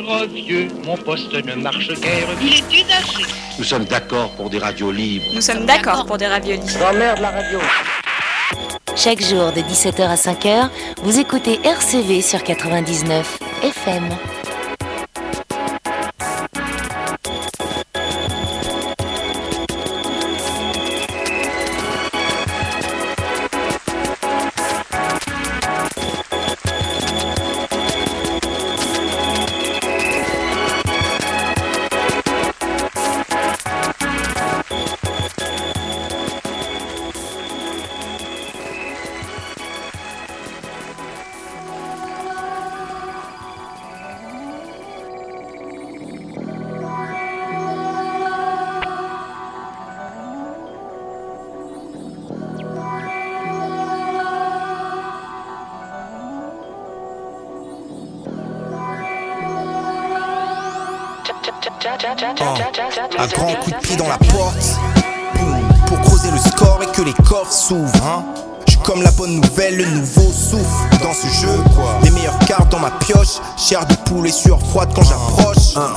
être vieux, mon poste ne marche guère. Il est usagé. Nous sommes d'accord pour des radios libres. Nous sommes d'accord pour des raviolis. J'emmerde la radio. Chaque jour de 17h à 5h, vous écoutez RCV sur 99 FM. Les s'ouvrent. Hein. Je suis comme la bonne nouvelle, le nouveau souffle dans ce jeu. Les meilleures cartes dans ma pioche. Chair de poule et sueur froide quand j'approche. Hein.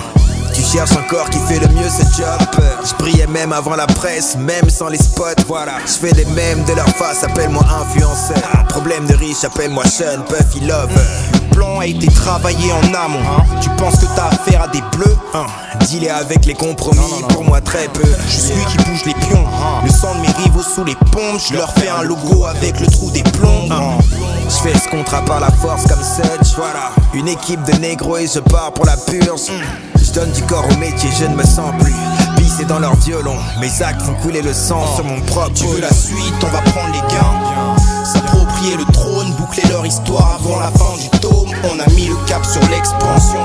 Tu cherches un corps qui fait le mieux ce job. Je brillais même avant la presse, même sans les spots. Voilà, je fais des mèmes de leur face, appelle-moi influenceur. Problème de riche, appelle-moi Sean Puffy Love. Le plan a été travaillé en amont. Tu penses que t'as affaire à des bleus? Hein. Dealer avec les compromis, pour moi très peu. Je suis celui qui bouge les pions. Le sang de mes rivaux sous les pompes, je leur fais un logo avec le trou des plombs. hein. Je fais ce contrat par la force comme Sedge. Voilà, une équipe de négros et je pars pour la purge. Je donne du corps au métier, je ne me sens plus. Pissé dans leur violon, mes actes font couler le sang sur mon propre. Tu veux la suite, on va prendre les gains. S'approprier le trône, boucler leur histoire avant la fin du tome. On a mis le cap sur l'expansion.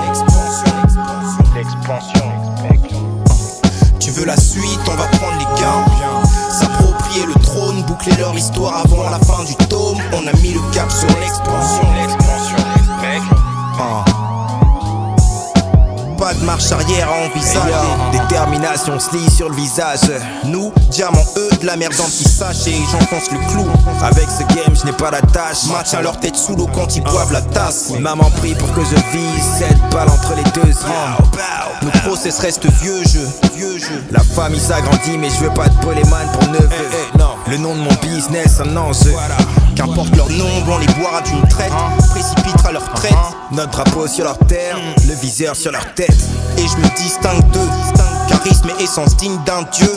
L'expansion. Tu veux la suite, on va prendre les gains. S'approprier le trône, boucler leur histoire avant la fin du tome. On a mis le cap sur l'expansion. Marche arrière à envisager. Détermination se lit sur le visage. Nous, diamant eux, de la merde anti-sache et j'enfonce le clou. Avec ce game, je n'ai pas d'attache. Match à leur tête sous l'eau quand ils boivent la tasse. Maman prie pour que je vise cette balle entre les deux yeux. Nos process restent vieux jeu, vieux jeu. La famille s'agrandit, mais je veux pas de poléman pour neveu. Le nom de mon business, un enjeu. Qu'importe leur nombre, on les boira d'une traite. Précipitera leur traite. Notre drapeau sur leur terre, le viseur sur leur tête. Et je me distingue d'eux. Charisme et essence digne d'un dieu.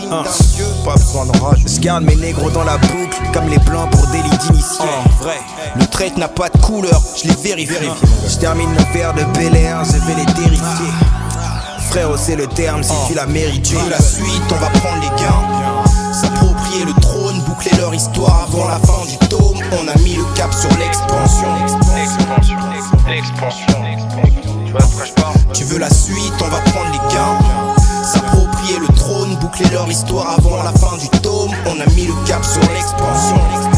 Pas besoin d'orage. Je garde mes négros dans la boucle, comme les blancs pour délit d'initié. vrai. Le trait n'a pas de couleur, je les vérifie. Je termine mon verre de Bel Air, je vais les terrifier. Frérot, c'est le terme si tu l'as mérité. la suite, on va prendre les gains. S'approprier le trône, boucler leur histoire avant la fin du tome. On a mis le cap sur l'expansion. L'expansion. L'expansion. Tu vois je parle? Tu veux la suite, on va prendre les gains. S'approprier le trône, boucler leur histoire avant la fin du tome. On a mis le cap sur l'expansion.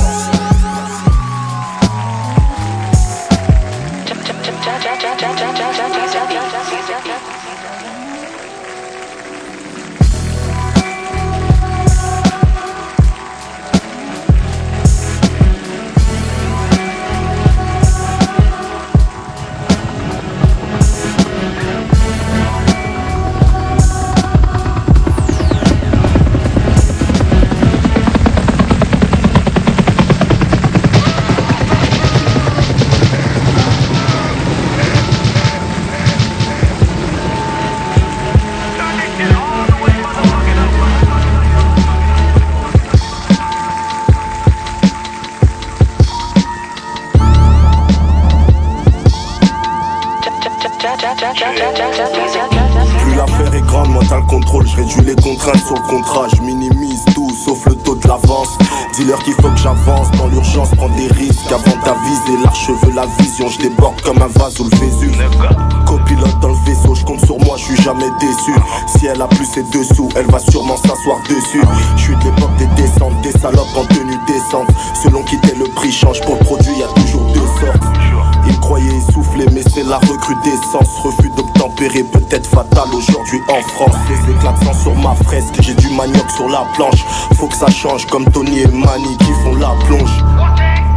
Plus l'affaire est grande, moi t'as le contrôle, je réduis les contraintes sur le contrat, je minimise tout sauf le taux de l'avance. Dis-leur qu'il faut que j'avance dans l'urgence, prends des risques avant d'aviser. L'archeveux, la vision, je déborde comme un vase ou le Vésuve. Copilote dans le vaisseau, je compte sur moi, je suis jamais déçu. Si elle a plus ses dessous, elle va sûrement s'asseoir dessus. Je suis de l'époque des descentes, des salopes en tenue décente. Selon qui t'es le prix change pour le produit, y a toujours deux sortes. Ils croyaient essouffler, mais c'est la recrudescence. Refus d'obtempérer, peut-être fatal aujourd'hui en France. Les éclats de sang sur ma fresque, j'ai du manioc sur la planche. Faut que ça change comme Tony et Manny qui font la plonge.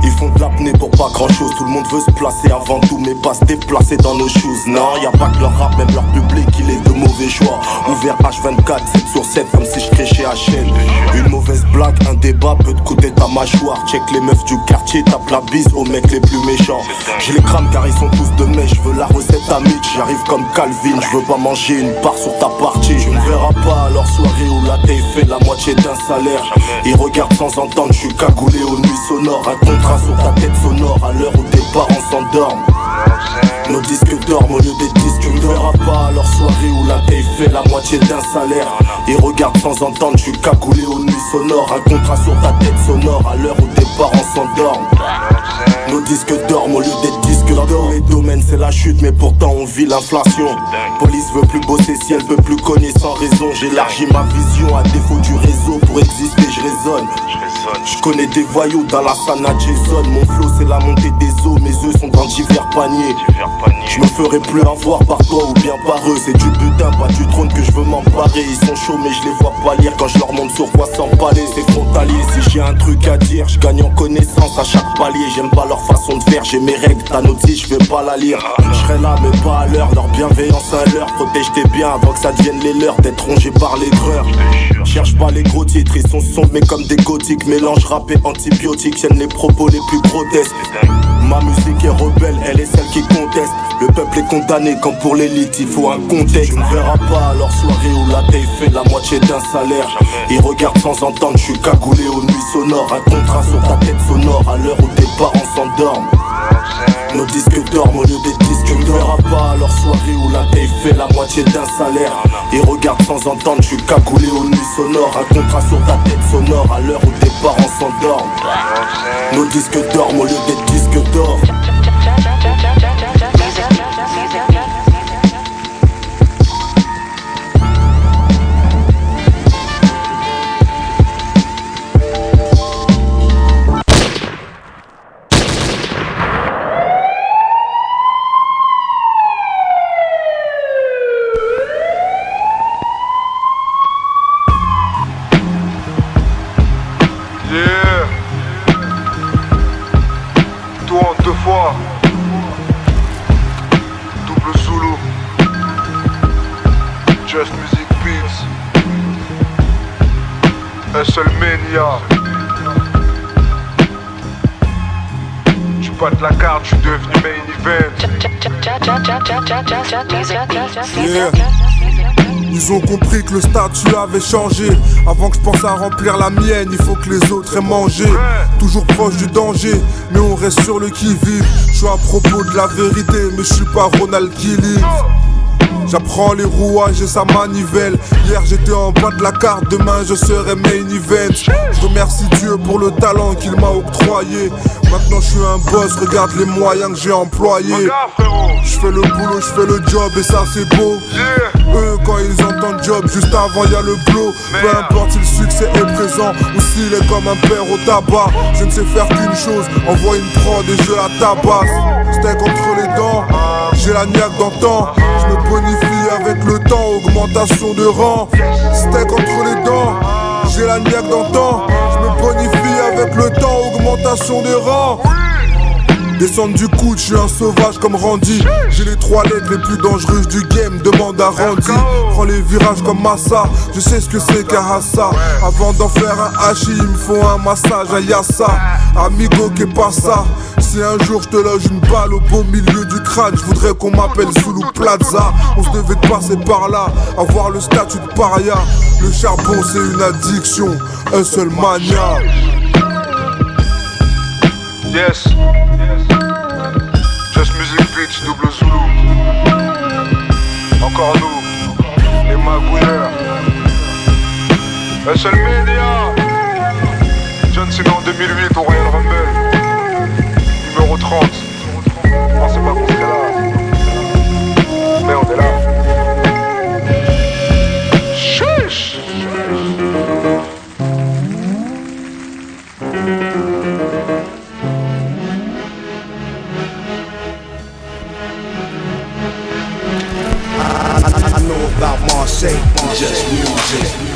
Ils font de l'apnée pour pas grand chose. Tout le monde veut se placer avant tout, mais pas se déplacer dans nos choses. Non, y a pas que leur rap, même leur public, il est de mauvais choix. Ouvert H24, 7 sur 7, comme si je chez HN. Une un débat peut te coûter ta mâchoire. Check les meufs du quartier, tape la bise aux mecs les plus méchants. Je les crame car ils sont tous de mèche. Je veux la recette à Mitch, j'arrive comme Calvin. Je veux pas manger une part sur ta partie. Je ne verras pas à leur soirée où la taille fait la moitié d'un salaire. Ils regardent sans entendre, je suis cagoulé aux nuits sonores. Un contrat sur ta tête sonore à l'heure où tes parents s'endorment. Nos disques dorment au lieu des disques, tu ne pas à leur soirée où la taille fait la moitié d'un salaire. Ils regardent sans entendre, suis cagoulé aux nuits sonores. Un contrat sur ta tête sonore à l'heure où tes parents s'endorment. Nos disques dorment au lieu des disques d'or. les domaines, c'est la chute, mais pourtant on vit l'inflation. Police veut plus bosser si elle veut plus cogner sans raison. J'élargis ma vision à défaut du réseau. Pour exister, je raisonne. Je connais des voyous dans la sana Jason. Mon flow, c'est la montée des eaux. Mes œufs sont dans divers paniers. Je me ferai plus avoir par toi ou bien par eux. C'est du butin, pas du trône que je veux m'emparer. Ils sont chauds, mais je les vois pas lire quand je leur montre sur quoi s'empaler. C'est frontalier. Si j'ai un truc à dire, je gagne en connaissance à chaque palier. J'aime pas leur façon de faire, j'ai mes règles. Ta notice, je vais pas la lire. Je serai là, mais pas à l'heure. Leur bienveillance à l'heure. Protège tes biens avant que ça devienne les leurs. D'être rongé par les greurs. Cherche pas les gros titres, ils sont sombres, mais comme des gothiques. Mélange rap et antibiotiques, j'aime les propos les plus grotesques. Ma musique est rebelle, elle est celle qui conteste. Le peuple est condamné comme pour l'élite, il faut un contexte. Tu ne verras pas leur soirée où la taille fait la moitié d'un salaire. Ils regardent sans entendre, je suis cagoulé aux nuits sonores. Un contrat sur ta tête sonore à l'heure où tes parents s'endorment. Nos disques dorment au lieu des disques verras pas. À leur soirée où la taille fait la moitié d'un salaire. Ils regardent sans entendre, je suis cagoulé aux nuits sonores. Un contrat sur ta tête sonore. À l'heure où tes parents s'endorment. Nos disques dorment au lieu des disques d'or statut avait changé. Avant que je pense à remplir la mienne, il faut que les autres aient mangé. Toujours proche du danger, mais on reste sur le qui-vive. Je suis à propos de la vérité, mais je suis pas Ronald Killing. J'apprends les rouages et sa manivelle. Hier j'étais en bas de la carte, demain je serai main event. Je remercie Dieu pour le talent qu'il m'a octroyé. Maintenant je suis un boss, regarde les moyens que j'ai employés. Je fais le boulot, je fais le job et ça c'est beau. Eux quand ils entendent job, juste avant y a le blow. Peu importe si le succès est présent ou s'il est comme un père au tabac. Je ne sais faire qu'une chose, envoie une prod et je la tabasse. Steak entre les j'ai la niaque d'antan. Je me bonifie avec le temps, augmentation de rang. Steak entre les dents, j'ai la niaque d'antan. Je me bonifie avec le temps, augmentation de rang. Descendre du coude, je suis un sauvage comme Randy. J'ai les trois lettres les plus dangereuses du game, demande à Randy. Prends les virages comme Massa, je sais ce que c'est qu'Ahassa. Avant d'en faire un hachi, il me faut un massage à Yassa. Amigo, que pas ça? Si un jour je te loge une balle au beau milieu du crâne, je voudrais qu'on m'appelle Zulu Plaza. On se devait de passer par là, avoir le statut de paria. Le charbon, c'est une addiction, un seul mania. Yes. Just Music Beach, double Zulu. Encore nous, les magouilleurs. Un seul média. John Cena en 2008 au Royal Rumble. Numéro 30. On pensait pas about Marseille, just music.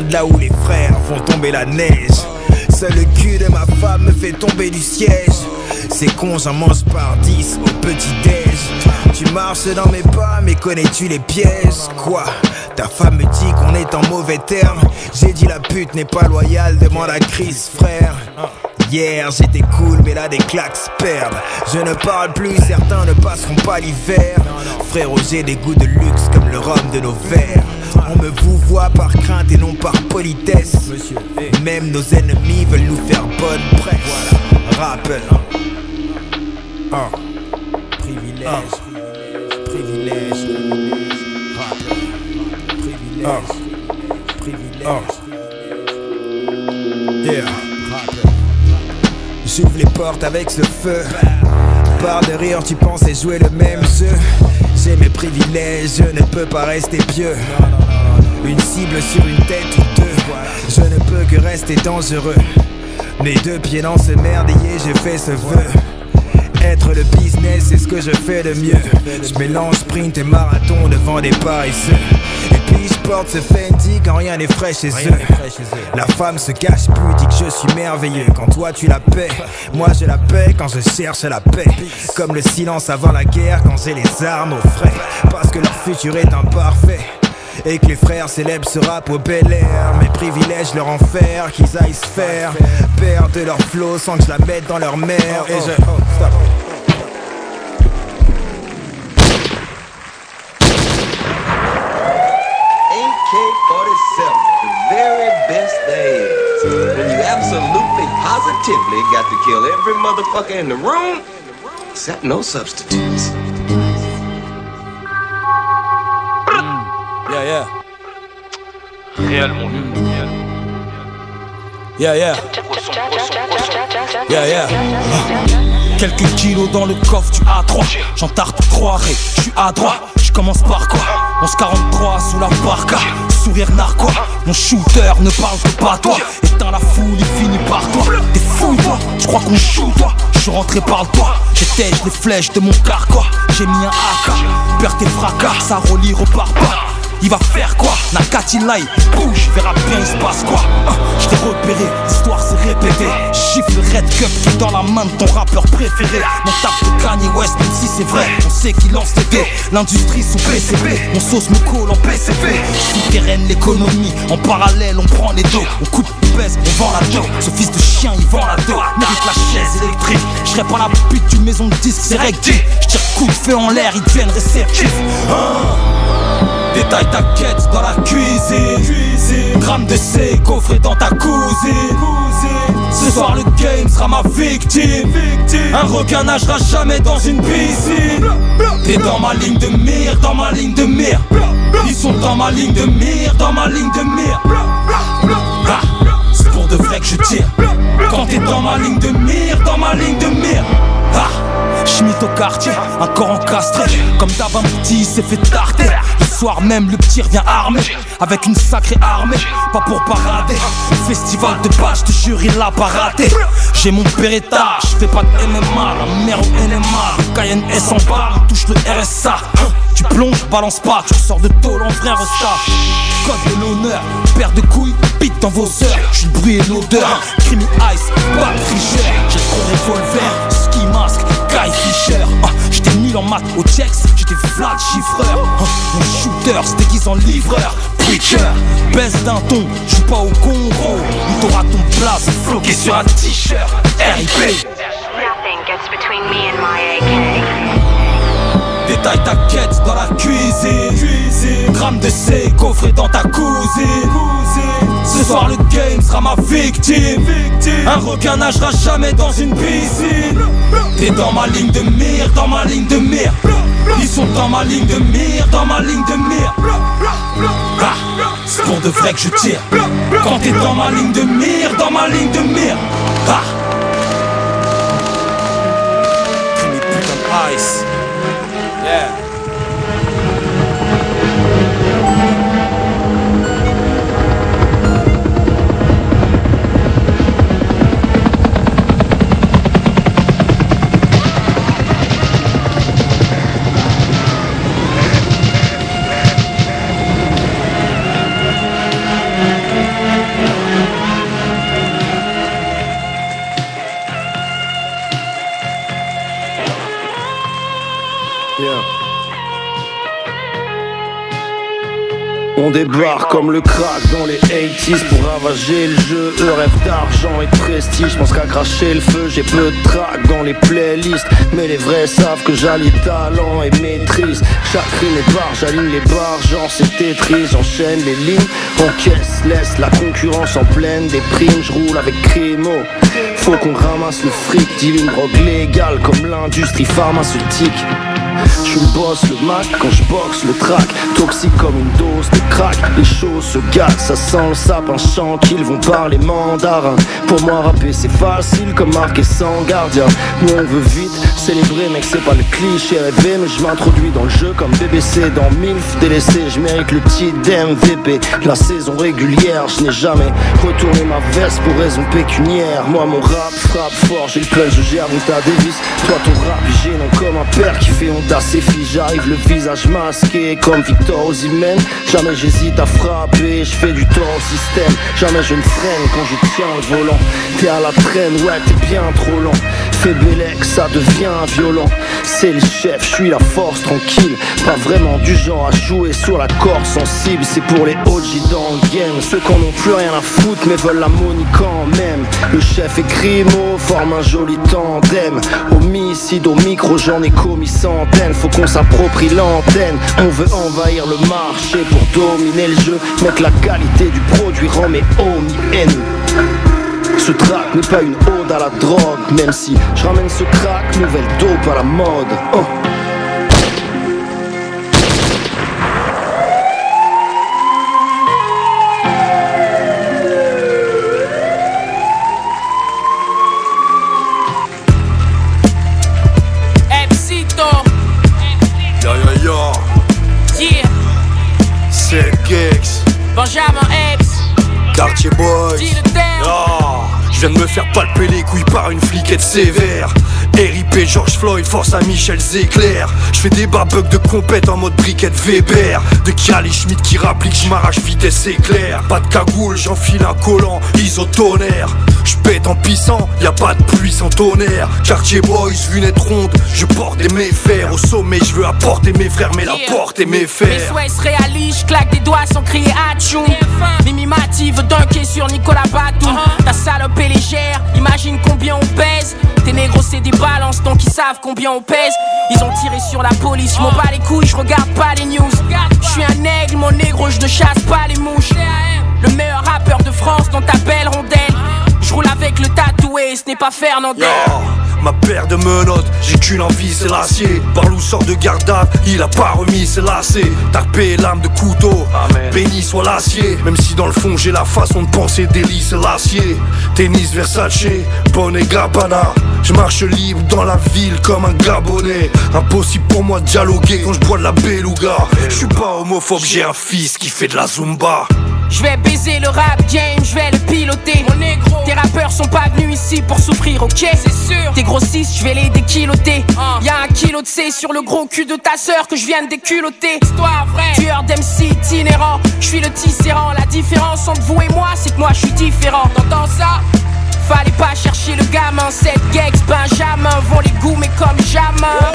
De là où les frères font tomber la neige. Seul le cul de ma femme me fait tomber du siège. C'est con, j'en mange par 10 au petit-déj. Tu marches dans mes pas, mais connais-tu les pièges? Quoi? Ta femme me dit qu'on est en mauvais termes. J'ai dit la pute n'est pas loyale, demande à Chris, frère. Hier j'étais cool mais là des claques se perdent Je ne parle plus, certains ne passeront pas l'hiver Frérot j'ai des goûts de luxe comme le rhum de nos verres On me vous voit par crainte et non par politesse. Même nos ennemis veulent nous faire bonne presse. Rappel. Ah. Privilège. Privilège. Privilège. Privilège Yeah. J'ouvre les portes avec ce feu. Par de rire, tu pensais jouer le même jeu. J'ai mes privilèges, je ne peux pas rester pieux. Une cible sur une tête ou deux. Je ne peux que rester dangereux. Mes deux pieds dans ce merdier, j'ai fait ce vœu. Être le business, c'est ce que je fais de mieux. Je mélange sprint et marathon devant des paresseux. Et puis je porte ce Fendi quand rien n'est frais chez eux. La femme se cache plus, dit que je suis merveilleux. Quand toi tu la paies, moi je la paie quand je cherche la paix. Comme le silence avant la guerre, quand j'ai les armes au frais. Parce que leur futur est imparfait. Et que les frères célèbres ce rap au bel air Mes privilèges leur en faire qu'ils aillent se faire Perdre leur flow sans que je la mette dans leur mère Et je... Oh, stop. AK-47, the very best is. When you absolutely, positively got to kill every motherfucker in the room, except no substitutes. Yeah, yeah. Réel, mon vieux. Yeah, yeah. Yeah, yeah. Quelques kilos dans le coffre du A3 J'en tarte trois raies, je suis à droite Je commence par quoi? 1143 sous la barca. Sourire narquois. Mon shooter ne parle que pas toi. Éteins la foule, il finit par toi. T'es fou toi, tu crois qu'on shoot toi? Je suis rentré par le toit. J'étège les flèches de mon carquois. J'ai mis un AK Perds tes fracas, ça relie repart pas il va faire quoi? Nakatina il bouge, verra bien il se passe quoi? Hein, Je t'ai repéré, l'histoire s'est répétée. Chiffre red cup qui dans la main de ton rappeur préféré. Mon tape de Kanye West même si c'est vrai On sait qu'il lance les dés. L'industrie sous PCB Mon sauce me colle en PCB Souterraine l'économie En parallèle on prend les dos. On coupe on baisse, on vend la dos Ce fils de chien il vend la dos Mérite la chaise électrique. Je serais pas la pute d'une maison de disque c'est recti Je tire coup de feu en l'air ils deviennent réceptifs. Hein? Détaille ta quête dans la cuisine. Gramme de C, coffré dans ta cousine. Ce soir le game sera ma victime. Un requin nagera jamais dans une piscine. T'es dans ma ligne de mire, dans ma ligne de mire. Ils sont dans ma ligne de mire, dans ma ligne de mire. Ah, C'est pour de vrai que je tire. Quand t'es dans ma ligne de mire, dans ma ligne de mire. Ah, Schmitt au quartier, un corps encastré Comme un petit s'est fait tarter soir même le petit revient armé. Avec une sacrée armée Pas pour parader. Festival de bâche, te jure il l'a pas raté. J'ai mon Beretta, je fais pas de MMA La mère au NMA, Cayenne S en bas touche le RSA tu plonges, balance pas, tu sors de tôle en frère Code de l'honneur, paire de couilles, pite dans vos heures. J'suis le bruit et l'odeur, Crimi Ice, pas tricheur. J'ai gros revolver, Guy Fisher Ah, J'étais nul en maths au checks, j'étais flat chiffreur Ah, Mon shooter se déguise en livreur. Preacher, baisse d'un ton, j'suis pas au Congo. Ou t'auras ton place floqué sur un t-shirt. RIP Nothing gets between me and my AK. Détaille ta quête dans la cuisine. Gramme de C, coffré dans ta cousine. Ce soir le game sera ma victime. Un requin nagera jamais dans une piscine. T'es dans ma ligne de mire, dans ma ligne de mire. Ils sont dans ma ligne de mire, dans ma ligne de mire. Ah, C'est pour de vrai que je tire. Quand t'es dans ma ligne de mire, dans ma ligne de mire. Ah. Putain de ice. Yeah. On débarque comme le crack dans les 80s pour ravager le jeu. Eux rêvent d'argent et de prestige. Pense qu'à cracher le feu, j'ai peu de track dans les playlists. Mais les vrais savent que j'allie talent et maîtrise. Chaque rime est barre, j'aligne les barres, genre c'est Tetris. J'enchaîne les lignes, encaisse, laisse la concurrence en pleine. Des primes, je roule avec Crimo. Faut qu'on ramasse le fric, deal drogue légale comme l'industrie pharmaceutique. Je suis le boss, le Mac quand je boxe le track. Toxique comme une dose de crack. Les choses se gâtent, ça sent le sapin chant qu'ils vont parler mandarin. Pour moi rapper c'est facile comme marquer sans gardien. Nous on veut vite célébrer mec c'est pas le cliché rêvé Mais je m'introduis dans le jeu comme BBC dans MILF délaissé Je mérite le titre d'MVP La saison régulière je n'ai jamais retourné ma veste pour raison pécuniaire. Moi mon rap frappe fort, j'ai le je gère ta Davis Toi ton rap gênant comme un père qui fait à ses filles J'arrive le visage masqué comme Victor Osimhen. Jamais j'hésite à frapper, je fais du tort au système. Jamais je ne freine quand je tiens le volant. T'es à la traîne, ouais t'es bien trop lent. Fais Bélec, ça devient violent. C'est le chef, je suis la force tranquille. Pas vraiment du genre à jouer sur la corde sensible. C'est pour les OG dans le game. Ceux qui n'ont plus rien à foutre mais veulent la money quand même. Le chef est Crimo, forme un joli tandem. Homicide au micro, j'en ai commis centaines Faut qu'on s'approprie l'antenne. On veut envahir le marché pour dominer le jeu Mettre la qualité du produit rend mes homies haineux ce track n'est pas une ode à la drogue Même si je ramène ce crack, nouvelle dope à la mode. Oh. Epps, Quartier Boys. dis le terme. Ah, je viens de me faire palper les couilles par une fliquette sévère. RIP George Floyd, force à Michel Zéclair. Je fais des barbugs de compète en mode briquette Weber. De Kali Schmidt qui rapplique, je m'arrache vitesse éclair. Pas de cagoule, j'enfile un collant, isotonnerre. Je pète en pissant, y a pas de pluie sans tonnerre. Quartier Boys, lunettes rondes, je porte des méfers. Au sommet, je veux apporter mes frères, mais la Yeah. porte est mes Mes fers. souhaits se réalisent, je claque des doigts sans crier atchoum. Mimi Mati veut dunker sur Nicolas Batum Ta salope est légère, imagine combien on pèse. Tes négros c'est des balances donc ils savent combien on pèse. Ils ont tiré sur la police, je m'en bats les couilles, je regarde pas les news. Je suis un aigle, mon négro, je ne chasse pas les mouches. Le meilleur rappeur de France dans ta belle rondelle Je roule avec le tatoué, ce n'est pas Fernandel Ya, Ma paire de menottes, j'ai qu'une envie, c'est l'acier. Barlou sort de garde il a pas remis ses lacets. Tarpé lame de couteau, béni soit l'acier. Même si dans le fond j'ai la façon de penser d'Elie, c'est l'acier. Tennis Versace, bonnet Gabbana. Je marche libre dans la ville comme un Gabonais. Impossible pour moi de dialoguer quand je bois de la beluga. Je suis pas homophobe, j'ai un fils qui fait de la zumba. Je vais baiser le rap game, je vais le piloter. Mon négro, tes rappeurs sont pas venus ici pour souffrir, ok? C'est sûr. Tes grossistes, je vais les déquiloter. Y'a un kilo de C sur le gros cul de ta sœur que je viens de déculoter. Histoire vraie. Tueur d'MC itinérant, je suis le tisserand. La différence entre vous et moi, c'est que moi je suis différent. T'entends ça? Fallait pas chercher le gamin, cette gex, Benjamin vont les goûts, mais comme jamais.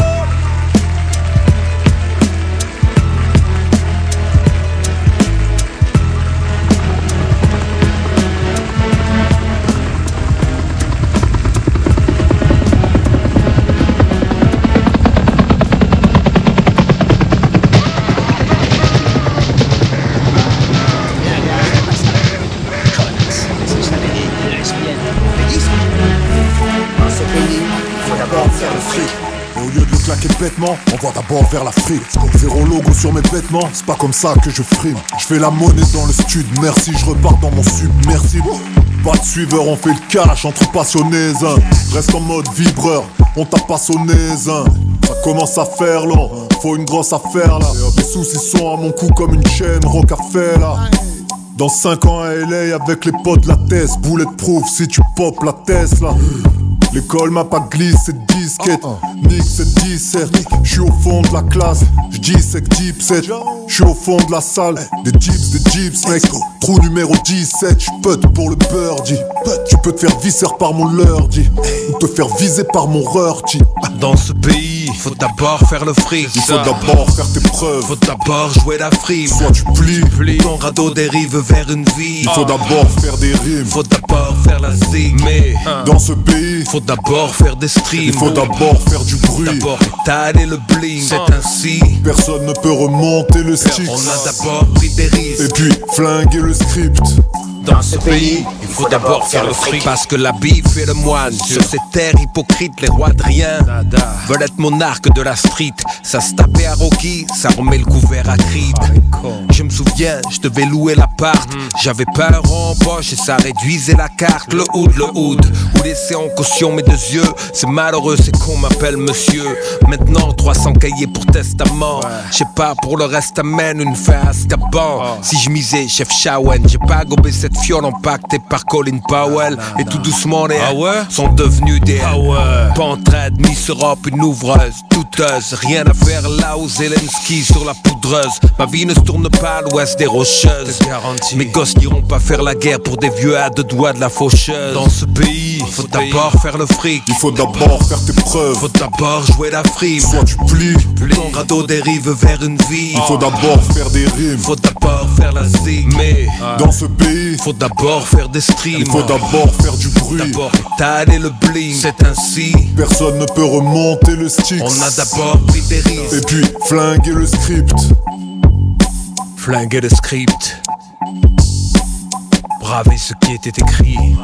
Claquer bêtement, on va d'abord vers l'Afrique. Zéro logo sur mes vêtements, c'est pas comme ça que je frime. Je fais la monnaie dans le stud, merci, je repars dans mon sub, merci. Pas de suiveur, on fait le cash entre passionnés. hein. Reste en mode vibreur, on t'a pas sonné. hein. Ça commence à faire long, faut une grosse affaire là. Les soucis sont à mon cou comme une chaîne, Rockefeller. Dans 5 ans à LA avec les potes la thèse Bulletproof si tu pop la Tesla L'école m'a pas glissé disquette. Nick c'est 17 J'suis au fond de la classe. J'dis c'est que deep set J'suis au fond de la salle. Des jeeps, des jeeps mec Trou numéro 17, je pote pour le birdie. Tu peux te faire visser par mon lurdy ou te faire viser par mon rurty. Dans ce pays, faut d'abord faire le fric. Il faut d'abord faire tes preuves. Faut d'abord jouer la frime. Soit tu plies, Ton radeau dérive vers une vie. il faut d'abord faire des rimes. Faut d'abord faire la zig. Mais Dans ce pays, faut d'abord faire des streams. il faut d'abord faire du bruit. D'abord étaler le bling. C'est ainsi. Personne ne peut remonter le stick. On a d'abord pris des risques. Et puis flinguer le script. Dans ce pays, il faut d'abord faire le fric. Parce que la bif est le moine. Sur ces terres hypocrites, les rois de rien Veulent être monarques de la street. Ça se tapait à Rocky, ça remet le couvert à Creed. Je me souviens, je devais louer l'appart. J'avais pas un en poche et ça réduisait la carte. Le hood, le hood, ou laisser en caution mes deux yeux. C'est malheureux, c'est qu'on m'appelle monsieur. Maintenant 300 cahiers pour testament. Je sais pas, pour le reste amène une fin à Azkaban Si je misais chef Shawen, j'ai pas gobé cette fiole empaquetée par Colin Powell Et tout doucement les sont devenus des Pas en train de Miss Europe, une ouvreuse, douteuse. Rien à faire là où Zelensky sur la poudreuse. Ma vie ne se tourne pas à l'ouest des rocheuses. Mes gosses n'iront pas faire la guerre pour des vieux à deux doigts de la faucheuse. Dans ce pays, faut d'abord faire le fric. Il faut d'abord faire tes preuves. Faut d'abord jouer la frime. Soit tu plies, Ton radeau dérive vers une vie. Il faut d'abord faire des rimes. Faut d'abord faire la zig Mais Dans ce pays, faut d'abord faire des streams il faut d'abord faire du bruit. D'abord étaler le bling C'est ainsi Personne ne peut remonter le stick. On a d'abord pris des risques Et puis flinguer le script. Flinguer le script Braver ce qui était écrit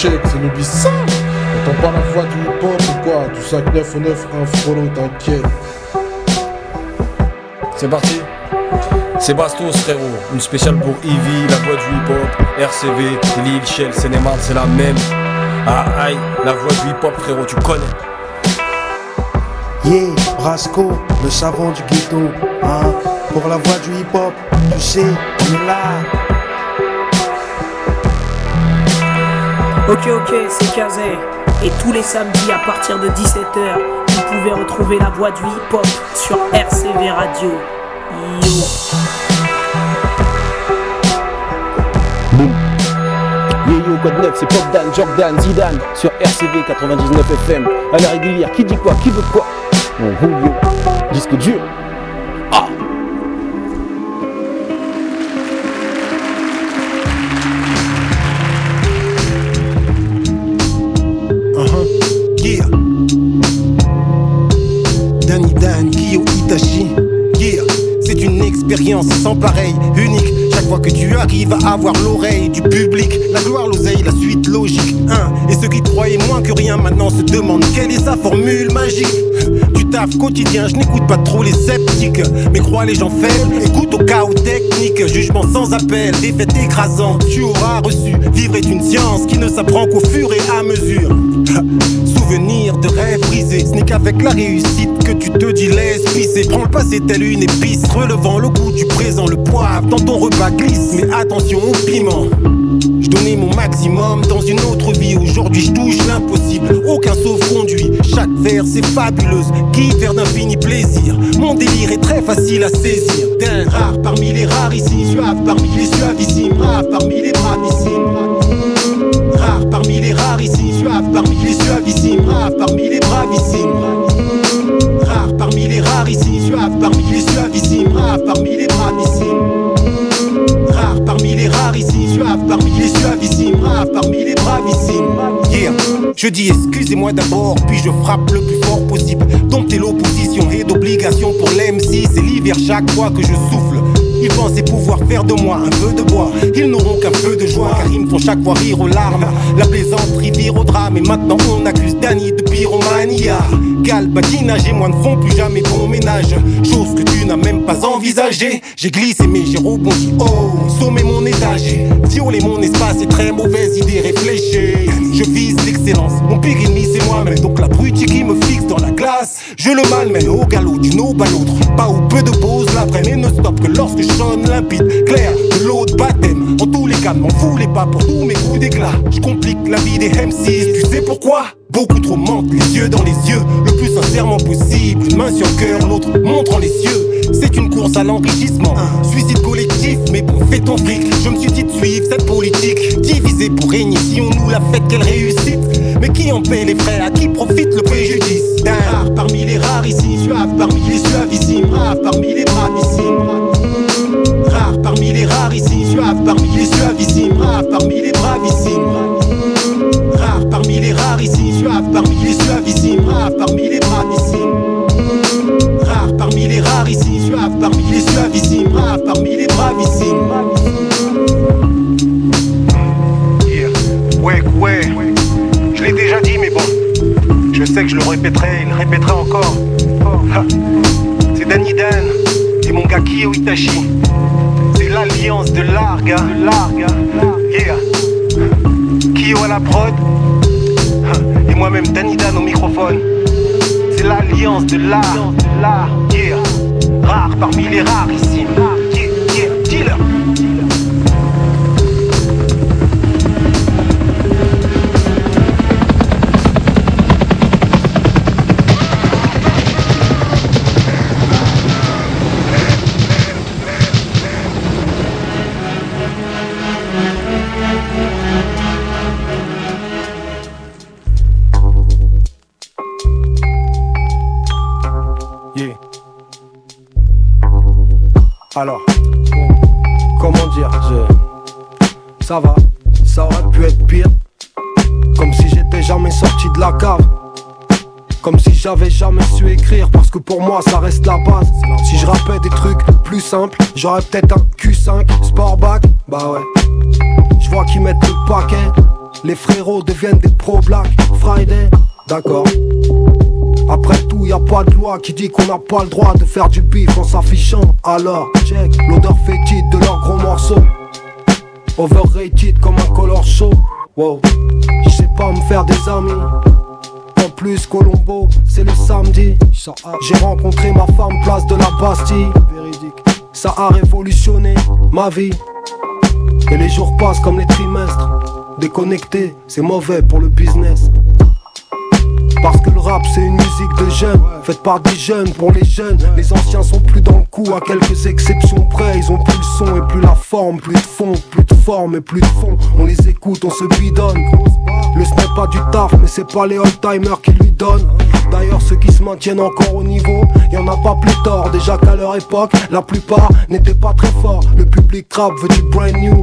check, c'est le ça T'entends pas la voix du hip-hop ou quoi? Du 5 au 9, un frollo, t'inquiète. C'est parti C'est Bastos frérot, une spéciale pour Ivy, la voix du hip-hop, RCV, Lille, Shell, Sénémar, c'est la même. Ah aïe, la voix du hip-hop frérot, tu connais. Yeah, Brasco, le savant du ghetto. Hein, pour la voix du hip-hop, tu sais, on est là. Ok, ok, c'est Kazé. Et tous les samedis à partir de 17h, vous pouvez retrouver la voix du hip-hop sur RCV Radio. Yo. Yo yo code 9 c'est Pop Dan, Jordan, Zidane sur RCV 99 FM à la régulière, qui dit quoi, qui veut quoi On roule yo, disque dur expérience sans pareil, unique. Chaque fois que tu arrives à avoir l'oreille du public, la gloire, l'oseille, la suite logique. Hein. Et ceux qui croyaient moins que rien maintenant se demandent quelle est sa formule magique? Du taf quotidien, je n'écoute pas trop les sceptiques, mais crois les gens faibles, écoute au chaos technique, jugement sans appel, défaite écrasante, tu auras reçu. Vivre est une science qui ne s'apprend qu'au fur et à mesure. De rêves brisés, ce n'est qu'avec la réussite que tu te dis laisse pisser. Prends le passé tel une épice, relevant le goût du présent, le poivre dans ton repas glisse, mais attention au piment. Je donnais mon maximum dans une autre vie. Aujourd'hui, je touche l'impossible. Aucun sauf-conduit. Chaque vers, c'est fabuleuse. Guide vers d'infini plaisir. Mon délire est très facile à saisir. D'un rare parmi les rares ici. Suave parmi les suavissimes. Rare parmi les bravissimes. Parmi les rares ici. Suave parmi les suavissimes. Rare parmi les bravissimes. Rare parmi les rares ici. Suave parmi les suavissimes. Rare parmi les bravissimes. Rare parmi les rares ici, suave parmi les suavissimes, rare parmi les bravissimes. Je dis excusez-moi d'abord, puis je frappe le plus fort possible. Dompter l'opposition et d'obligation pour l'MC, c'est l'hiver chaque fois que je souffle. Ils pensaient pouvoir faire de moi un feu de bois. Ils n'auront qu'un feu de joie, car ils me font chaque fois rire aux larmes. La au drame, et maintenant on accuse Danny de pyromania. Gal, badinage et moi ne font plus jamais bon ménage. Chose que tu n'as même pas envisagée. J'ai glissé, mais j'ai rebondi. Oh, sommet mon étage. Violer mon espace, c'est très mauvaise idée réfléchie. Je vise l'excellence, mon pire ennemi c'est moi-même. Donc la brute qui me fixe dans la glace, je le malmène au galop d'une aube à l'autre. Pas ou peu de pause l'après, mais ne stop que lorsque je sonne limpide, clair, de baptême. En tous les cas, m'en voulez pas pour tous mes coups d'éclat. Je complique la vie des M6, tu sais pourquoi? Beaucoup trop mentent, les yeux dans les yeux, le plus sincèrement possible. Une main sur cœur, l'autre montrant les cieux. C'est une course à l'enrichissement, suicide collectif, mais bon, fais ton fric. Je me suis dit de suivre cette politique, divisée pour régner. Si on nous la fait, qu'elle réussite? Mais qui en paie les frais, à qui profite le préjudice? D'un rare parmi les rares ici, suave parmi les suavissimes, rare parmi les bravissimes. Rare parmi les rares ici, suave parmi les suavissimes, rare parmi les bravissimes. Parmi les rares ici, suave parmi les suavissimes, rare parmi les bravissimes. Rare parmi les rares ici, suave parmi les suavissimes, rare parmi les bravissimes. Je l'ai déjà dit, mais bon. Je sais que je le répéterai, il le répétera encore. C'est Danny Dan et mon gars Kyo Itachi. C'est l'alliance de Larga. Larga. Yeah. Kyo à la prod. Et moi-même Danny Dan au microphone. C'est l'alliance de l'art. Yeah. Rare parmi les rarissimes. Yeah, j'avais jamais su écrire parce que pour moi ça reste la base Si je rappelle des trucs plus simples J'aurais peut-être un Q5 Sportback Bah ouais Je vois qu'ils mettent le paquet Les frérots deviennent des pro black Friday D'accord après tout, y a pas de loi qui dit qu'on n'a pas le droit de faire du bif en s'affichant. Alors, check l'odeur fétide de leurs gros morceaux. Overrated comme un color show. Wow, je sais pas me faire des amis. En plus, Colombo, c'est le samedi. J'ai rencontré ma femme place de la Bastille. Ça a révolutionné ma vie. Et les jours passent comme les trimestres. Déconnecté, c'est mauvais pour le business. Parce que c'est une musique de jeunes. Faite par des jeunes pour les jeunes. Les anciens sont plus dans le coup à quelques exceptions près. Ils ont plus le son et plus la forme. Plus de fond, plus de forme et plus de fond. On les écoute, on se bidonne. Le ce n'est pas du taf mais c'est pas les old-timers qui lui donnent. D'ailleurs ceux qui se maintiennent encore au niveau Y en a pas plus tort Déjà qu'à leur époque la plupart n'étaient pas très forts. Le public rap veut du brand new.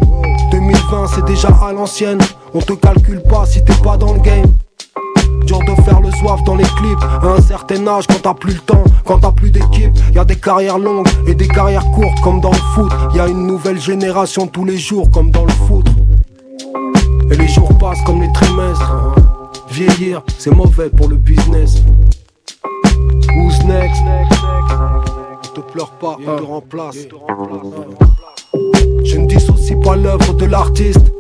2020 c'est déjà à l'ancienne. On te calcule pas si t'es pas dans le game Dur de faire le soif dans les clips. À un certain âge quand t'as plus le temps Quand t'as plus d'équipe Y a des carrières longues et des carrières courtes comme dans le foot. Y a une nouvelle génération tous les jours comme dans le foot. Et les jours passent comme les trimestres. Vieillir c'est mauvais pour le business. Who's next? Ne te pleure pas, on te remplace. Je ne dissocie pas l'œuvre de l'artiste.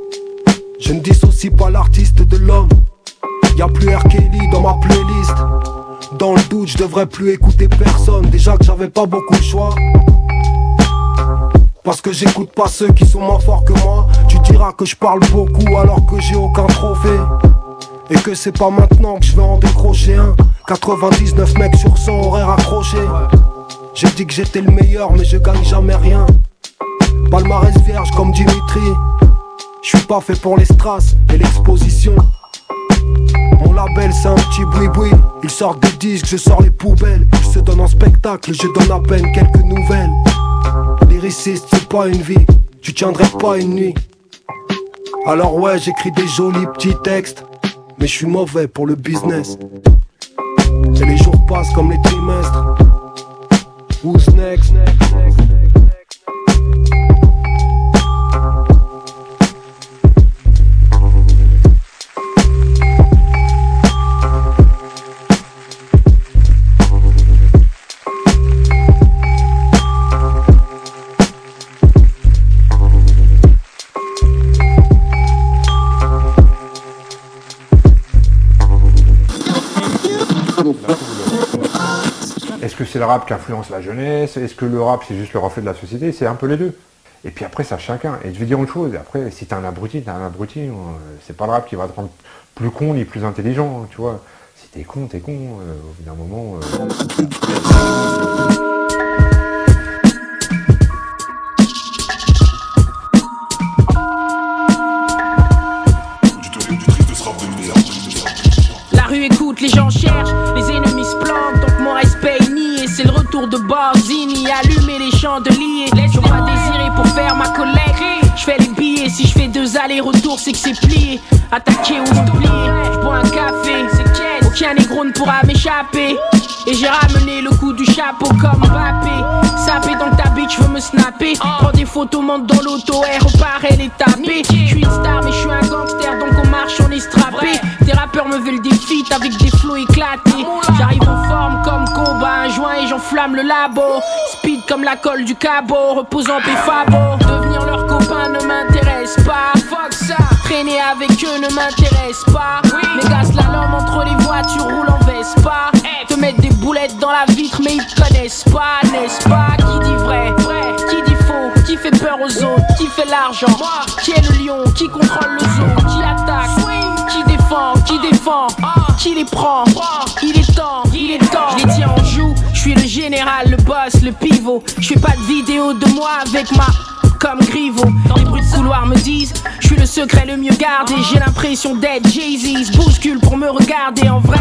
Je ne dissocie pas l'artiste de l'homme Y'a plus R. Dans ma playlist. Dans le doute, je devrais plus écouter personne. Déjà que j'avais pas beaucoup de choix. Parce que j'écoute pas ceux qui sont moins forts que moi. Tu diras que je parle beaucoup alors que j'ai aucun trophée. Et que c'est pas maintenant que je vais en décrocher un. 99 mecs sur 100 auraient raccroché. J'ai dit que j'étais le meilleur, mais je gagne jamais rien. Palmarès vierge comme Dimitri. Je suis pas fait pour les strass et l'exposition. Mon label c'est un petit boui-boui Il sort des disques, je sors les poubelles. Je se donne en spectacle, je donne à peine quelques nouvelles. Lyriciste c'est pas une vie. Tu tiendrais pas une nuit. Alors ouais j'écris des jolis petits textes. Mais je suis mauvais pour le business. Et les jours passent comme les trimestres. Who's next? C'est le rap qui influence la jeunesse Est-ce que le rap c'est juste le reflet de la société C'est un peu les deux. Et puis après, ça chacun. Et je vais dire une chose, après, si t'es un abruti, t'es un abruti. euh, C'est pas le rap qui va te rendre plus con ni plus intelligent, hein, tu vois. Si t'es con, t'es con. euh, au bout d'un moment. euh, allers-retours, c'est que c'est plié. Attaquer ou oublier, je bois un café. Aucun négro ne pourra m'échapper. Et j'ai ramené le coup du chapeau comme Mbappé. Sapé dans ta bitch, veux me snapper. Prends des photos, monte dans l'auto, air repart, elle est tapée. Je suis une star, mais je suis un gangster, donc on marche, on est strappé. Tes rappeurs me veulent des feats avec des flots éclatés. J'arrive en le labo. Speed comme la colle du cabot, reposant Fabo. Devenir leur copain ne m'intéresse pas. Fuck ça. Traîner avec eux ne m'intéresse pas. Mes gars slalom entre les voitures roulent en Vespa. Te mettre des boulettes dans la vitre, mais ils te connaissent pas, n'est-ce pas? Qui dit vrai, vrai, qui dit faux, qui fait peur aux autres, qui fait l'argent, qui est le lion, qui contrôle le zoo, qui attaque, qui défend, qui défend, qui les prend? Il est temps, il est temps. Je les tiens en suis le général, le boss, le pivot. Je fais pas de vidéo de moi avec ma comme Grivo. Les bruits de couloir me disent, je suis le secret le mieux gardé. J'ai l'impression d'être Jay-Z, bouscule pour me regarder en vrai.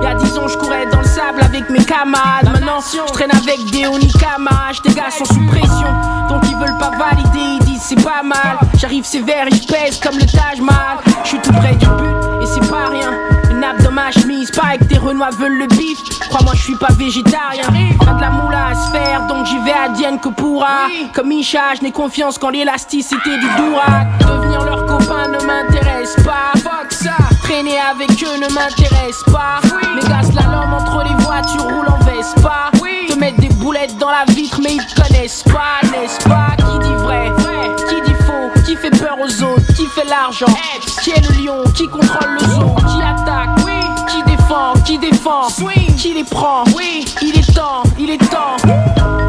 Il y a 10 ans, je courais dans le sable avec mes camarades. Maintenant, je traîne avec des Onikama. Tes gars sont sous pression, donc ils veulent pas valider. Ils disent c'est pas mal. J'arrive sévère et je pèse comme le Taj Mahal. Je suis tout près du but et c'est pas rien. Nappe dans ma chemise, pas que tes renois veulent le bif. Crois-moi, je suis pas végétarien. Pas de la moula à se faire, donc j'y vais à Dienne que pourra. Comme Isha, je n'ai confiance qu'en l'élasticité du Dourak. Devenir leur copain ne m'intéresse pas. Fuck ça. Traîner avec eux ne m'intéresse pas. Mes gars slalom entre les voitures roulent en Vespa. Te mettre des boulettes dans la vitre, mais ils te connaissent pas, n'est-ce pas? Qui dit vrai, qui dit faux, qui fait peur aux autres, qui fait l'argent, qui est le lion, qui contrôle le zoo, qui défend, qui défend, qui les prend, oui, il est temps, il est temps.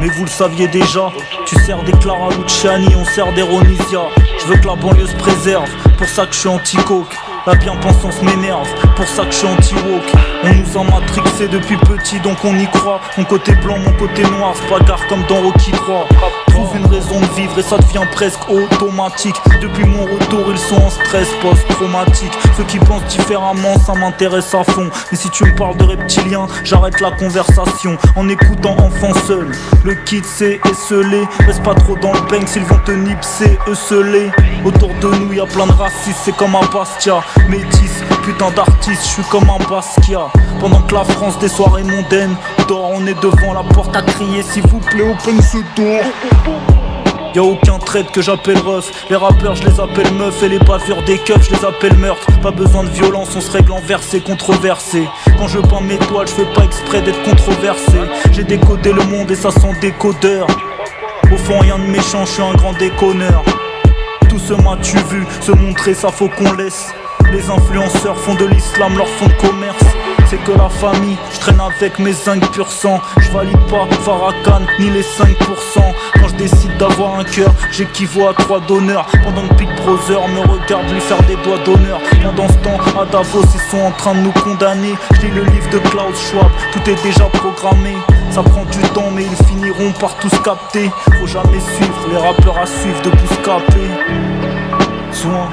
Mais vous le saviez déjà. Tu sers des Clara Luciani, on sert des Ronisia. Je veux que la banlieue se préserve, pour ça que je suis anti-coke. La bien-pensance m'énerve, pour ça que je suis anti-woke. On nous a matrixé depuis petit, donc on y croit. Mon côté blanc, mon côté noir, c'est pas gare comme dans Rocky 3. Trouve une raison de vivre et ça devient presque automatique. Depuis mon retour, ils sont en stress post-traumatique. Ceux qui pensent différemment, ça m'intéresse à fond. Mais si tu me parles de reptiliens, j'arrête la conversation en écoutant enfant seul. Le kit c'est esselé, reste pas trop dans le peng s'ils vont te nipser, esselé. Autour de nous y a plein de racistes, c'est comme un Bastia. Métis, putain d'artiste, je suis comme un Basquiat. Pendant que la France des soirées mondaines dort, on est devant la porte à crier s'il vous plaît, open ce door. Y'a aucun trade que j'appelle ref Les rappeurs je les appelle meufs et les bavures des keufs je les appelle meurtres. Pas besoin de violence on se règle en versé controversé. Quand je peins mes toiles je fais pas exprès d'être controversé. J'ai décodé le monde et ça sent décodeur. Au fond rien de méchant je suis un grand déconneur. Tout ce m'as-tu vu Se montrer ça faut qu'on laisse Les influenceurs font de l'islam leur fond de commerce. C'est que la famille, je traîne avec mes 5 pur sang. Je valide pas Farrakhan ni les 5% Quand je décide d'avoir un cœur, j'équivaut à 3 d'honneur Pendant que Big Brother me regarde lui faire des doigts d'honneur. Pendant ce temps, à Davos, ils sont en train de nous condamner. Je lis le livre de Klaus Schwab, tout est déjà programmé. Ça prend du temps mais ils finiront par tous capter. Faut jamais suivre les rappeurs à suivre de Bouscapé Soin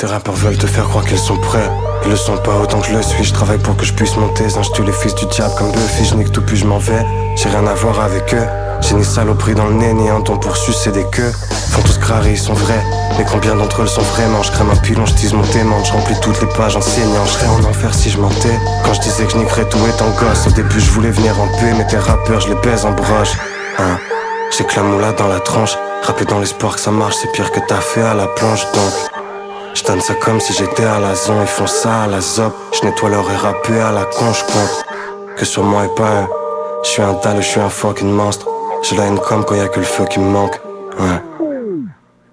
Tes rappeurs veulent te faire croire qu'ils sont prêts. Ils le sont pas autant que je le suis. Je travaille pour que je puisse monter. Je tue les fils du diable comme Buffy. Je nique tout puis je m'en vais. J'ai rien à voir avec eux. J'ai ni saloperie dans le nez, ni un ton pour sucer des queues. Font tous crari, ils sont vrais. Mais combien d'entre eux sont vraiment? Je crème un pilon, je mon témoin, je remplis toutes les pages enseignant. Je serais en enfer si je mentais. Quand je disais que je niquerais tout étant gosse, au début je voulais venir en paix, mais tes rappeurs, je les baise en broche. Hein? J'ai que la dans la tranche. Rapper dans l'espoir que ça marche, c'est pire que t'as fait à la planche donc. Je ça comme si j'étais à la zone, ils font ça à la zop. Je nettoie leur rappé à la con, je compte. Que sur moi et pas eux. Je suis un dalle, je suis un fucking monstre. J'ai la haine comme quand y a que le feu qui me manque. Ouais.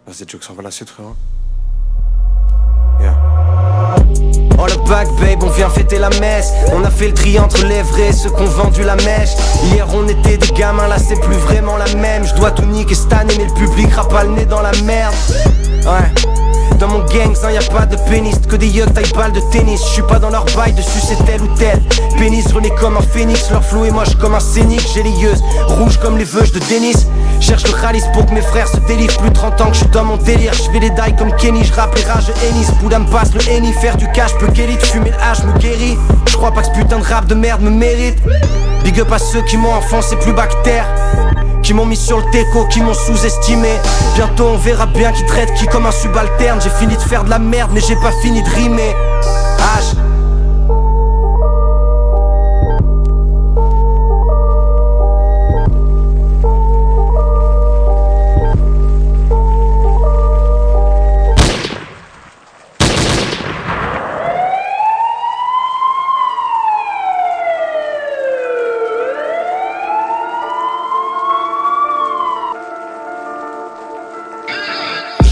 Vas-y, Jux, on va la suite, frérot. Oh le back babe, on vient fêter la messe On a fait le tri entre les vrais, ceux qu'on vendu la mèche Hier on était des gamins, là c'est plus vraiment la même Je dois tout niquer cette année mais le public pas le nez dans la merde Ouais dans mon gang, hein, y pas de pénis, que des yucks taille balle de tennis. Je suis pas dans leur bail de sucer tel ou tel. Pénis rené comme un phénix, leur flou est moche comme un scénic. J'ai les yeux comme les veuches de Denis. Cherche le chalice pour que mes frères se délivrent. Plus de 30 ans que je suis dans mon délire. Je fais les dailles comme Kenny, je rappe les rages Ennis. Bouddha me passe le Henny, faire du cash, peut guérir. Fumer le H me guérit. Je crois pas que ce putain de rap de merde me mérite. Big up à ceux qui m'ont enfoncé plus bactère qui m'ont mis sur le déco, qui m'ont sous-estimé. Bientôt on verra bien qui traite qui comme un subalterne. J'ai fini de faire de la merde, mais j'ai pas fini de rimer. H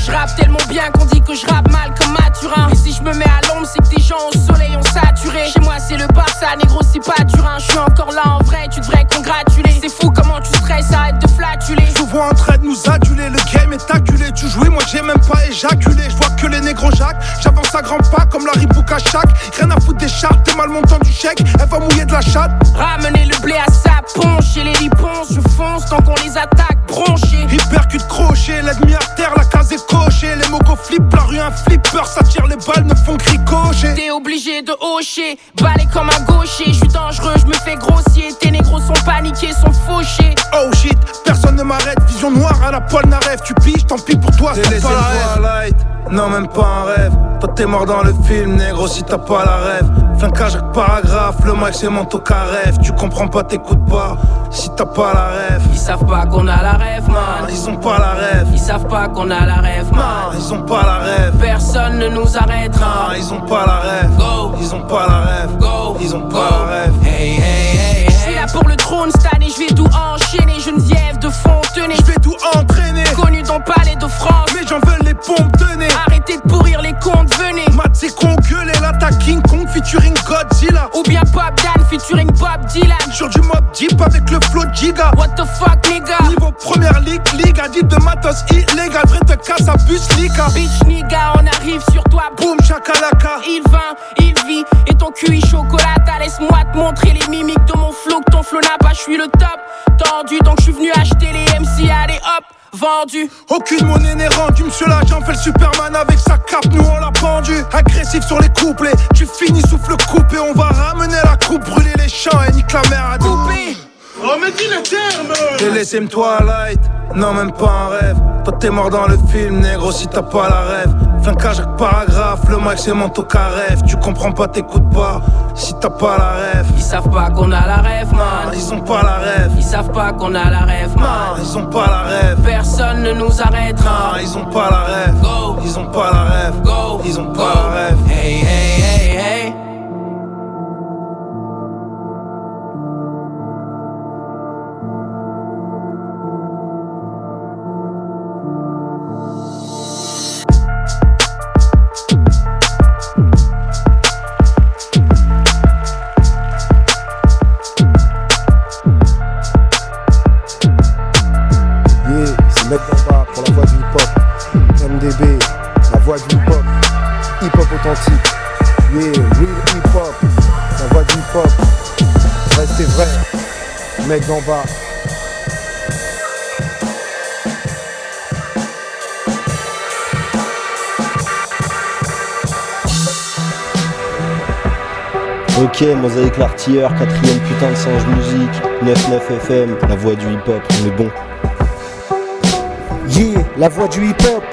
Je rappe tellement bien qu'on dit que je rappe mal comme Maturin. Et si je me mets à l'ombre, c'est que des gens au soleil ont saturé. Chez moi, c'est le Barça, négro, c'est pas Durin. Je suis encore là en vrai, tu devrais congratuler. C'est fou comment tu stresses, arrête de flatuler. Je vois en train de nous aduler, le game est acculé. Tu jouais, moi j'ai même pas éjaculé. Je vois que les négros jacques, j'avance à grands pas comme la ribouka chaque. Rien à foutre des chartes, t'es mal montant du chèque, elle va mouiller de la chatte. Ramener le blé à sa ponche, chez les lipons, je fonce tant qu'on les attaque bronché. Il percute crochet, l'ennemi à terre, la case est cochée. Les mocos flippent, la rue un flipper, ça tire les balles, me font cricocher. T'es obligé de hocher, balai comme un gaucher. J'suis dangereux, j'me fais grossier. Tes négros sont paniqués, sont fauchés. Oh shit, personne ne m'arrête, vision noire à la poêle n'arrête Tu piges, tant pis pour toi, c'est pas la. Non, même pas un rêve. Toi, t'es mort dans le film, négro, si t'as pas la rêve. Flincage paragraphe, le mic c'est mon rêve. Tu comprends pas, t'écoutes pas, si t'as pas la rêve. Ils savent pas qu'on a la rêve, man. Ils ont pas la rêve. Ils savent pas qu'on a la rêve, man. Ils ont pas la rêve. Personne ne nous arrêtera. ils ont pas la rêve. Go. Ils ont pas la rêve. Go. Ils ont pas la rêve. Hey, hey, hey, là pour le trône cette année, je vais tout enchaîner. Geneviève de Fontenay. Je vais tout entraîner. Connu dans palais de France. Mais j'en veux les pompes tenez. Arrêtez de pourrir les comptes, venez. Mat c'est con gueule et t'as King featuring Godzilla. Ou bien Pop Dan featuring Bob Dylan. Sur du mob deep avec le flow Giga. What the fuck, nigga? Niveau première ligue, ligue addict de matos illégal. Vrai te casse à bus, Lika. Bitch, nigga, on arrive sur toi. Boom, chakalaka. Il vint, il vit. Et ton QI chocolat, laisse-moi te montrer les mimiques de mon flow. Que ton flow n'a pas, je suis le top. Tendu, donc je suis venu acheter les MC, allez hop vendu. Aucune monnaie n'est rendue, monsieur l'agent fait le Superman avec sa cape, nous on l'a pendu. Agressif sur les couplets, tu finis souffle coupé, on va ramener la coupe, brûler les champs et nique la mer à couper. Oh mais dis le terme T'es laissé Twilight, non même pas un rêve. Toi t'es mort dans le film négro si t'as pas la rêve. Flincage avec paragraphe, le mic c'est mon rêve Tu comprends pas, t'écoutes pas, si t'as pas la rêve. Ils savent pas qu'on a la rêve man. Ils ont pas la rêve. Ils savent pas qu'on a la rêve man. Ils ont pas la rêve. Personne ne nous arrêtera Ils ont pas la rêve. Go. Ils ont pas la rêve. Go. Ils ont pas la rêve. Hey hey hey hey musique en bas. Ok, Mosaïque l'artilleur, quatrième putain de singe musique, 99 FM, la voix du hip-hop, on est bon. Yeah, la voix du hip-hop,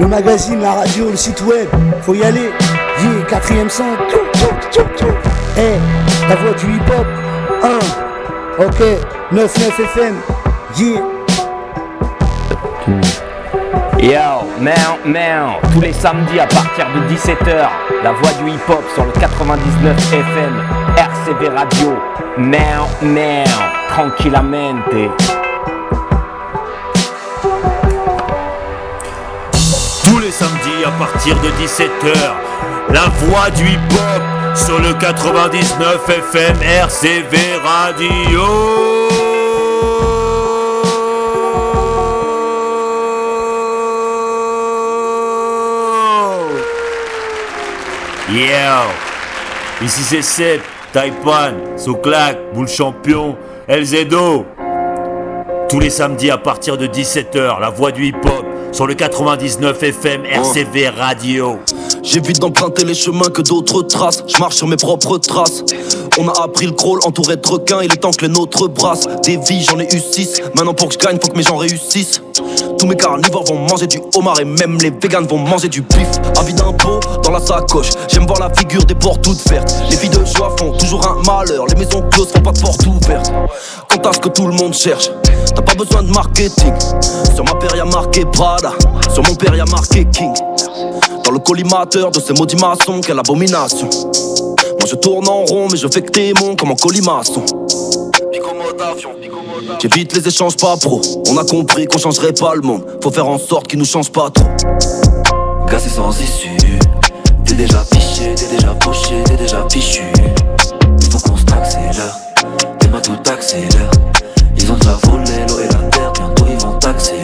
le magazine, la radio, le site web, faut y aller. Yeah, quatrième son, Eh, hey, la voix du hip-hop, 1. Ok, 99 FM. Yeah. Yo, man, man, tous les samedis à partir de 17h, la voix du hip-hop sur le 99 FM, RCV Radio, man, man, tranquillamente. Tous les samedis à partir de 17h, la voix du hip-hop sur le 99 FM RCV Radio. Yeah Ici c'est Seb, Taipan, Soclac, Boule Champion, Elzedo. Tous les samedis à partir de 17h, la voix du hip-hop sur le 99 FM RCV Radio. J'évite d'emprunter les chemins que d'autres tracent. Je marche sur mes propres traces. On a appris le crawl entouré de requins. Il est temps que les nôtres brassent. Des vies, j'en ai eu 6. Maintenant pour que je gagne, faut que mes gens réussissent. Tous mes carnivores vont manger du homard et même les véganes vont manger du bif. Avis d'impôt dans la sacoche. J'aime voir la figure des portes toutes vertes. Les filles de joie font toujours un malheur. Les maisons closes font pas de porte ouverte. Quant à ce que tout le monde cherche, t'as pas besoin de marketing. Sur ma paire y'a marqué Prada. Sur mon père y'a marqué King. Le collimateur de ces maudits maçons, quelle abomination. Moi je tourne en rond, mais je fais que tes monts comme en colimaçon. J'évite les échanges pas pro. On a compris qu'on changerait pas le monde. Faut faire en sorte qu'ils nous changent pas trop. Gassé sans issue. T'es déjà fiché, t'es déjà poché, t'es déjà fichu. Il faut qu'on se accélère. T'es ma tout accélère. Ils ont déjà volé l'eau et la terre, bientôt ils vont t'accélérer.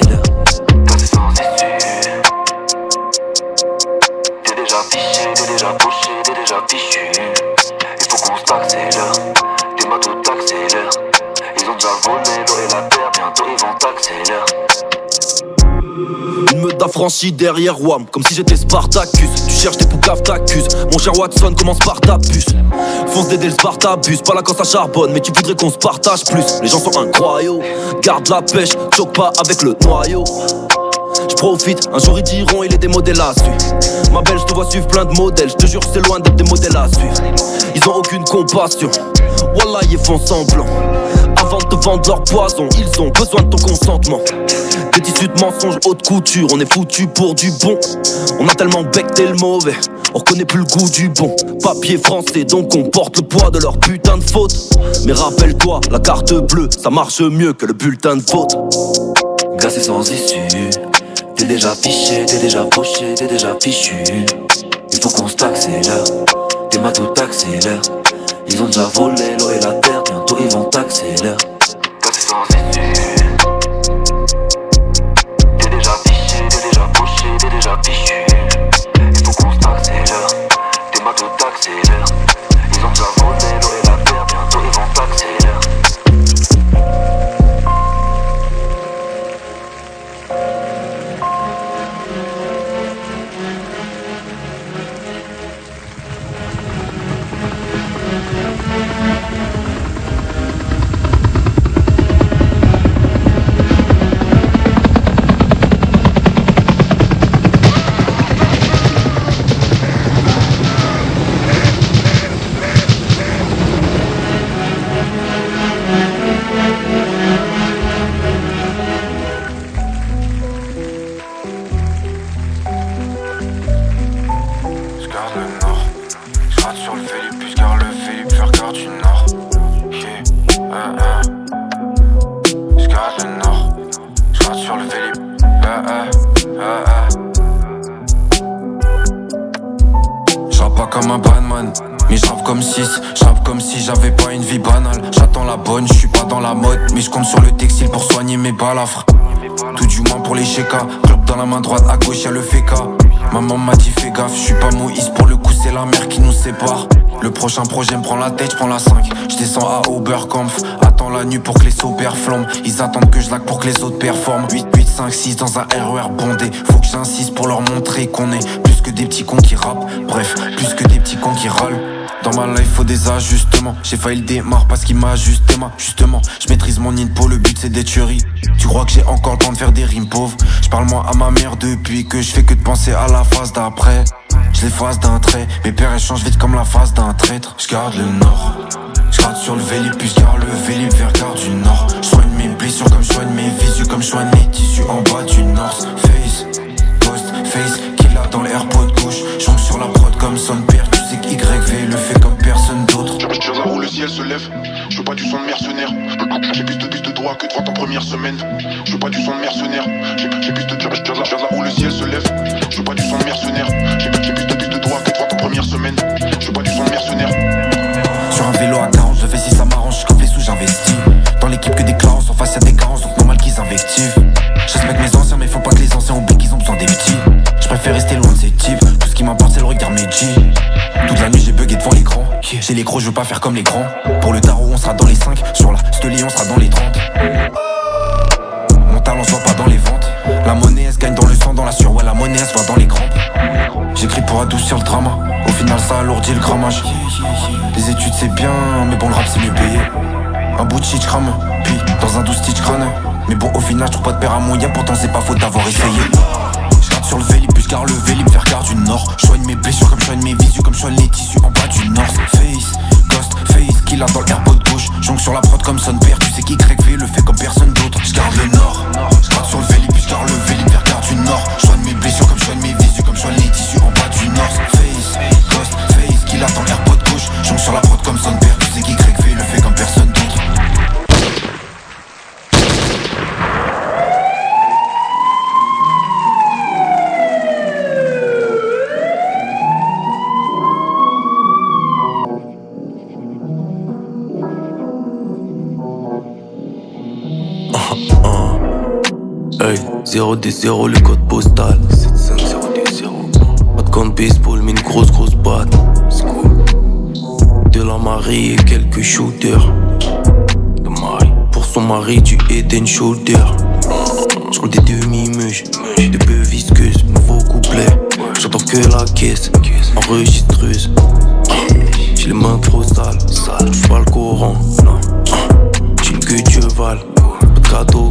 Déjà poché, t'es déjà fichu. Il faut qu'on se accélère. T'es ma tout accélère. Ils ont déjà volé l'eau et la terre, bientôt ils vont t'accélérer. Une meute d'affranchis derrière Wam, comme si j'étais Spartacus. Tu cherches des poucaves, t'accuses. Mon cher Watson commence par ta puce. Fonce d'aider le Spartabus, pas là quand ça charbonne, mais tu voudrais qu'on se partage plus. Les gens sont incroyables, garde la pêche, choque pas avec le noyau. Je profite, un jour ils diront il est des modèles à suivre. Ma belle, je te vois suivre plein de modèles, je te jure c'est loin d'être des modèles à suivre. Ils ont aucune compassion, Wallah ils font semblant. Avant de te vendre leur poison, ils ont besoin de ton consentement. Des tissus de mensonges haute couture, on est foutu pour du bon. On a tellement becté le mauvais, on reconnaît plus le goût du bon. Papier français, donc on porte le poids de leur putain de faute. Mais rappelle-toi, la carte bleue, ça marche mieux que le bulletin de faute. Gassé sans issue. T'es déjà fiché, t'es déjà poché, t'es déjà fichu. Il faut qu'on se t'accélère. T'es ma tout accélère. Ils ont déjà volé l'eau et la terre, bientôt ils vont t'accélérer. 8, 5, 6 dans un RER bondé. Faut que j'insiste pour leur montrer qu'on est plus que des petits cons qui rappent. Bref, plus que des petits cons qui râlent. Dans ma life, faut des ajustements. J'ai failli le démarrer parce qu'il m'a ajusté ma. Justement, je maîtrise mon info, le but c'est d'être chéri. Tu crois que j'ai encore le temps de faire des rimes pauvres Je parle moi à ma mère depuis que je fais que de penser à la phase d'après. Je l'efface d'un trait, mes pères échangent vite comme la face d'un traître. Je garde le nord, je sur le vélib, puis je le vélib vers garde du nord. Comme soigne mes visus, comme soigne mes tissus en bas du North Face, Ghost Face, qu'il a dans l'airpod gauche. J'ongle sur la prod comme son père, tu sais que YV le fait comme personne d'autre. Je là où le ciel se lève, je veux pas du son de mercenaire. J'ai plus de plus de que de en première semaine. Je veux pas du son de mercenaire, j'ai plus de je là où le ciel se lève, je veux pas du son de mercenaire. J'ai plus de plus de droit que de vente en première semaine. Je veux pas du son de mercenaire. Sur un vélo à 40, je fais si ça m'arrange, je les sous, j'investis. Dans l'équipe que des clans, en face y'a des carences, donc normal qu'ils invectivent. Je mes anciens, mais faut pas que les anciens oublient qu'ils ont besoin des petits. Je préfère rester loin de ces types, tout ce qui m'importe c'est le regard Meiji. Toute la nuit j'ai bugué devant l'écran. J'ai les gros, je veux pas faire comme les grands. Pour le tarot, on sera dans les 5. Sur la Steli, on sera dans les 30. Talent soit pas dans les ventes. La monnaie, elle se gagne dans le sang, dans la sueur. Ouais, la monnaie, elle se voit dans les crampes. J'écris pour adoucir le drama. Au final, ça alourdit le grammage. Les études, c'est bien, mais bon, le rap, c'est mieux payé. Un bout de shit crame, puis dans un douce stitch crâne. Mais bon, au final, je trouve pas de père à mon pourtant c'est pas faute d'avoir essayé. Je sur le vélib, puis je garde le vélib vers garde du nord. Je soigne mes blessures comme je soigne mes visus, comme je soigne les tissus en bas du nord. Face, Face, kill a dans le airpod gauche. Jongle sur la prod comme son père, tu sais qui crée le fait comme personne d'autre. Je garde le nord, je garde sur le vélib, puis je garde le vélib vers garde du nord. Soigne mes blessures comme soigne mes visus, comme soigne les tissus en bas du nord. Face, Ghost, Face, kill a dans le airpod gauche. Jongle sur la prod comme son père, tu sais qui fait Hey, 0 des 0 le code postal. 750 Pas de compte baseball mais une grosse grosse batte De la Marie et quelques shooters. De Marie. Pour son mari du head and shoulder J'roule des demi-muges Des peu visqueuses, nouveau couplet. J'entends que la caisse. Enregistreuse. J'ai les mains trop sales. J'touche pas le courant. J'ai une queue de cheval. Pas de cadeau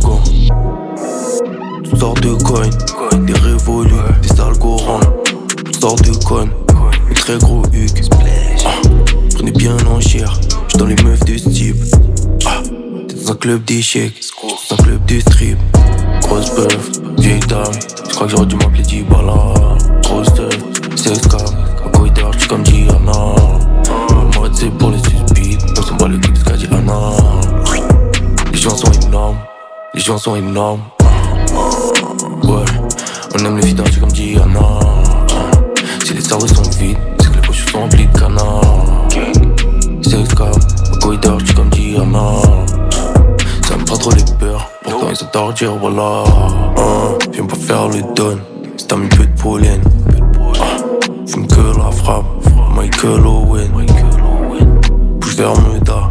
sortes de coins, des révolus, des toutes sortes de connes, un très gros huc. Ah, prenez bien en chair, j'suis dans les meufs de ce type. Ah, t'es dans un club d'échecs, dans un club de strip. Grosse bœuf, vieille dame, j'crois que j'aurais dû m'appeler Dibala. Grosse teuf, sex cam, un corridor, j'suis comme Diana. Le mode c'est pour les suspics, on s'en bat le de ce qu'a dit Anna. Les gens sont énormes, les gens sont énormes. On aime les vidanges comme Diana. Si les cerveaux sont vides, c'est que les poches sont remplies de canards. Sex cam, un corridor, j'suis comme Diana. Ça me pas trop les peurs, pourtant ils adorent dire voilà. Hein, pas faire le don, c'est un peu de pollen. Fume que la frappe, Michael Owen. Bouge vers Meda,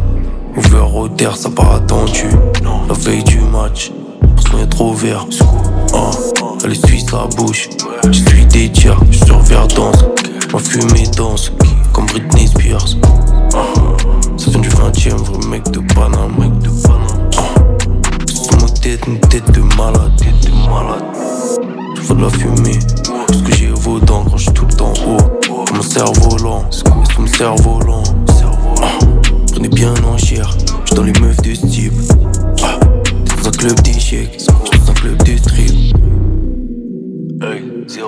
ouvert au terre, ça part attendu. La veille du match, parce qu'on est trop vert. Elle est suisse la bouche. Je suis des tiers, je sur danse. Ma fumée danse, comme Britney Spears. Ça vient du 20ème, vrai mec de Panama, mec de sur ma tête, une tête de malade, tête de malade. Je veux de la fumée, parce que j'ai vos dents quand je suis tout le temps haut. Comme un cerveau lent, c'est cerveau lent. Ah, prenez bien en chair, je dans les meufs de ce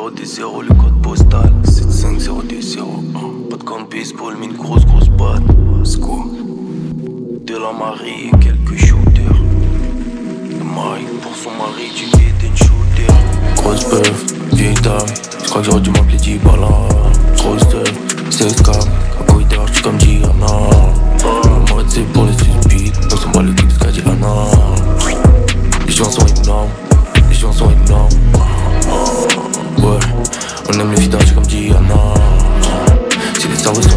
0 des 0 le code postal. 750 des 0 Pas de compte baseball mais une grosse grosse batte Sco De la Marie et quelques shooters. De Mike pour son mari du head and shoulder Grosse bœuf, vieille dame. J'crois que j'aurais dû m'appeler Dibala Grosse teuf, sex cam Un corridor, j'suis comme Diana mode c'est pour les suspics On s'en bat le de ce qu'a dit Anna Les gens sont énormes. Les gens sont énormes on aime les vidanges comme Diana. Si les services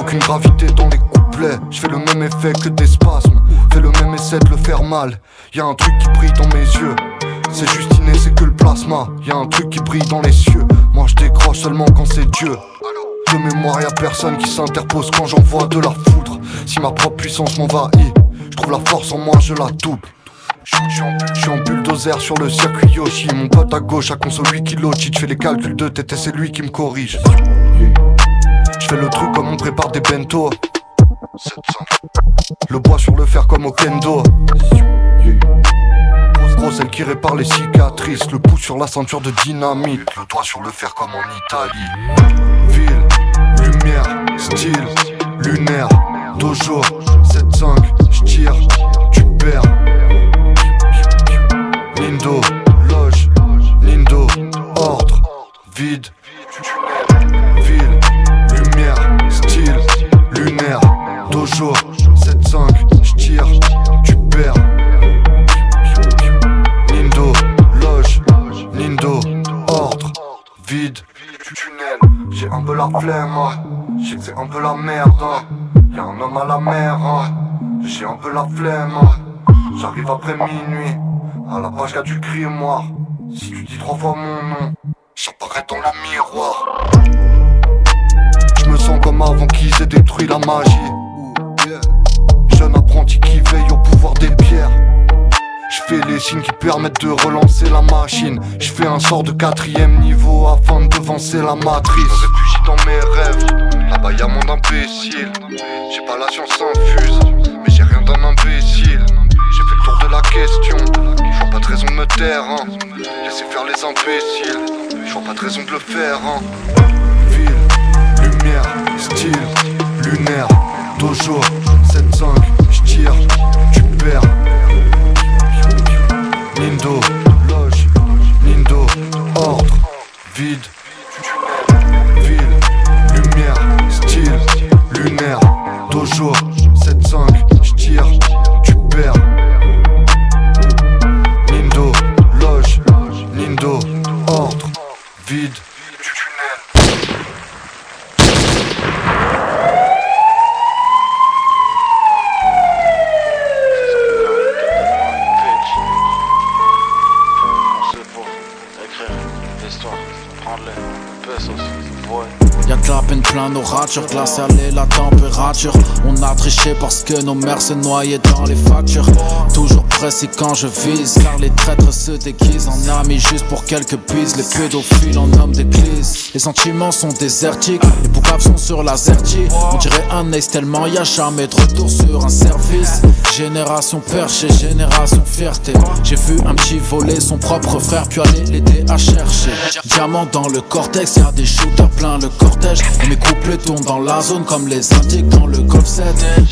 Aucune gravité dans les couplets. Je fais le même effet que des spasmes. Fais le même essai de le faire mal. Y a un truc qui brille dans mes yeux. C'est juste inné, c'est que le plasma. Y a un truc qui brille dans les cieux. Moi je décroche seulement quand c'est Dieu. De mémoire, y a personne qui s'interpose quand j'envoie de la foudre. Si ma propre puissance m'envahit, je trouve la force en moi, je la double. Je suis en bulldozer sur le circuit Yoshi Mon pote à gauche a conso 8 kilos Tu fais les calculs de tête c'est lui qui me corrige Je fais le truc comme on prépare des bento. Le bois sur le fer comme au kendo. Grosse grosse qui répare les cicatrices. Le pouce sur la ceinture de dynamite. Le doigt sur le fer comme en Italie. Ville, lumière, style, lunaire, dojo 7-5, j'tire, tu perds Lindo, la flemme, je sais que c'est un peu la merde, hein. y'a un homme à la mer, hein. j'ai un peu la flemme, hein. j'arrive après minuit. À la page qu'a du moi Si tu dis trois fois mon nom J'apparais dans le miroir Je me sens comme avant qu'ils aient détruit la magie Jeune apprenti qui veille au pouvoir des pierres je fais les signes qui permettent de relancer la machine. Je fais un sort de quatrième niveau afin de devancer la matrice. Dans mes rêves. Là-bas y'a mon imbécile. J'ai pas la science infuse, mais j'ai rien d'un imbécile. J'ai fait le tour de la question. Je vois pas de raison de me taire. Hein. Laissez faire les imbéciles. Je vois pas de raison de le faire. Hein. Ville, lumière, style, lunaire, dojo, 7-5, j'tire, tu perds. Lindo, loge, Lindo, ordre, vide, ratures, glace salée la température. On a triché parce que nos mères se noyaient dans les factures. Toujours pressé quand je vise, car les traîtres se déguisent en amis juste pour quelques bises. Les pédophiles en hommes d'église. Les sentiments sont désertiques, les boucaves sont sur la zertie. On dirait un ace tellement y a jamais de retour sur un service. Génération perchée, génération fierté. J'ai vu un petit voler son propre frère, puis aller l'aider à chercher. Diamant dans le cortex, y'a des shooters plein le cortège. Et mes couples tombent dans la zone comme les indiques dans le golf 7.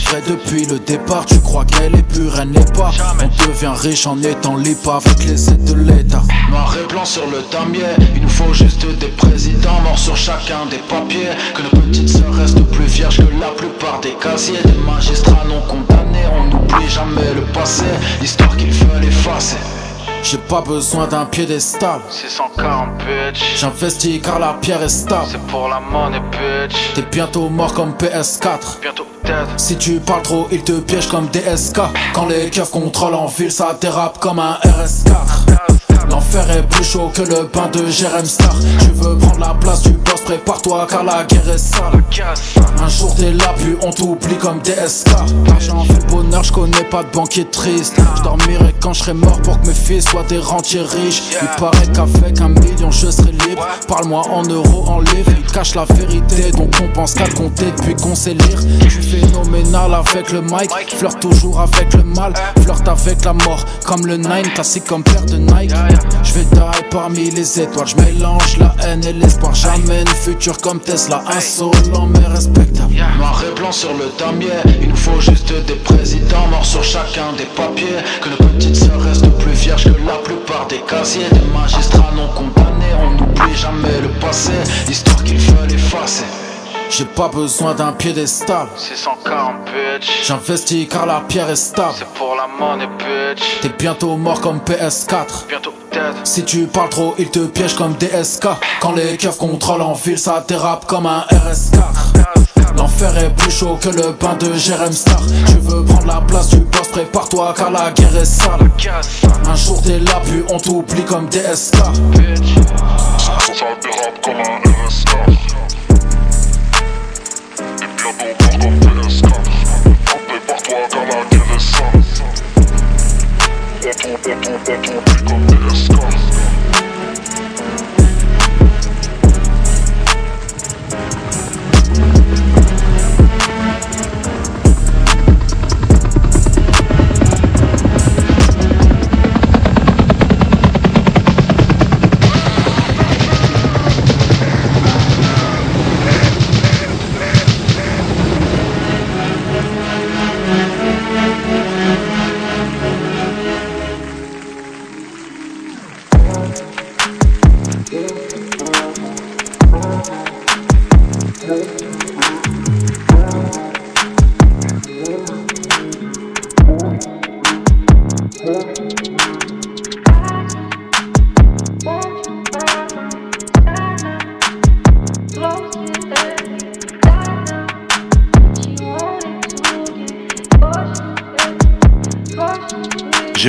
Vrai depuis le départ, tu crois qu'elle est pure, elle n'est pas. On devient riche en étant libre avec les aides de l'État. Noir et blanc sur le damier, il nous faut juste des présidents morts sur chacun des papiers. Que nos petites sœurs restent plus vierges que la plupart des casiers. Des magistrats non condamnés, on n'oublie jamais le passé, l'histoire qu'il veulent effacer. J'ai pas besoin d'un piédestal. 640 bitch J'investis car la pierre est stable. C'est pour la monnaie bitch. T'es bientôt mort comme PS4 Bientôt dead Si tu parles trop ils te piègent comme DSK Quand les keufs contrôlent en ville ça dérape comme un RS4 L'enfer est plus chaud que le pain de Jérém Star Tu veux prendre la place du boss, prépare-toi car la guerre est sale. Un jour t'es là puis on t'oublie comme DSK L'argent fait le bonheur, je connais pas de banquier triste. Je dormirai quand je serai mort pour que mes fils soient des rentiers riches. Il paraît qu'avec un million je serai libre. Parle-moi en euros, en livres. Il cache la vérité donc on pense qu'à compter depuis qu'on sait lire. Je suis phénoménal avec le mic. Flirte toujours avec le mal. Flirte avec la mort comme le Nine Classique comme père de Nike je vais die parmi les étoiles, je mélange la haine et l'espoir. Jamais une futur comme Tesla, insolent mais respectable. Noir blanc sur le damier, il nous faut juste des présidents morts sur chacun des papiers. Que nos petites sœurs restent plus vierges que la plupart des casiers. Des magistrats non condamnés, on n'oublie jamais le passé, l'histoire qu'il veulent effacer. J'ai pas besoin d'un piédestal. 640 bitch. J'investis car la pierre est stable. C'est pour la money bitch. T'es bientôt mort comme PS4. Bientôt dead. Si tu parles trop, ils te piègent comme DSK. Quand les keufs contrôlent en ville, ça dérape comme un RS4. L'enfer est plus chaud que le bain de Jérém Star. Tu veux prendre la place du boss, prépare-toi car la guerre est sale. Un jour t'es là, puis on t'oublie comme DSK. Ça dérape comme un RS4 On tourne,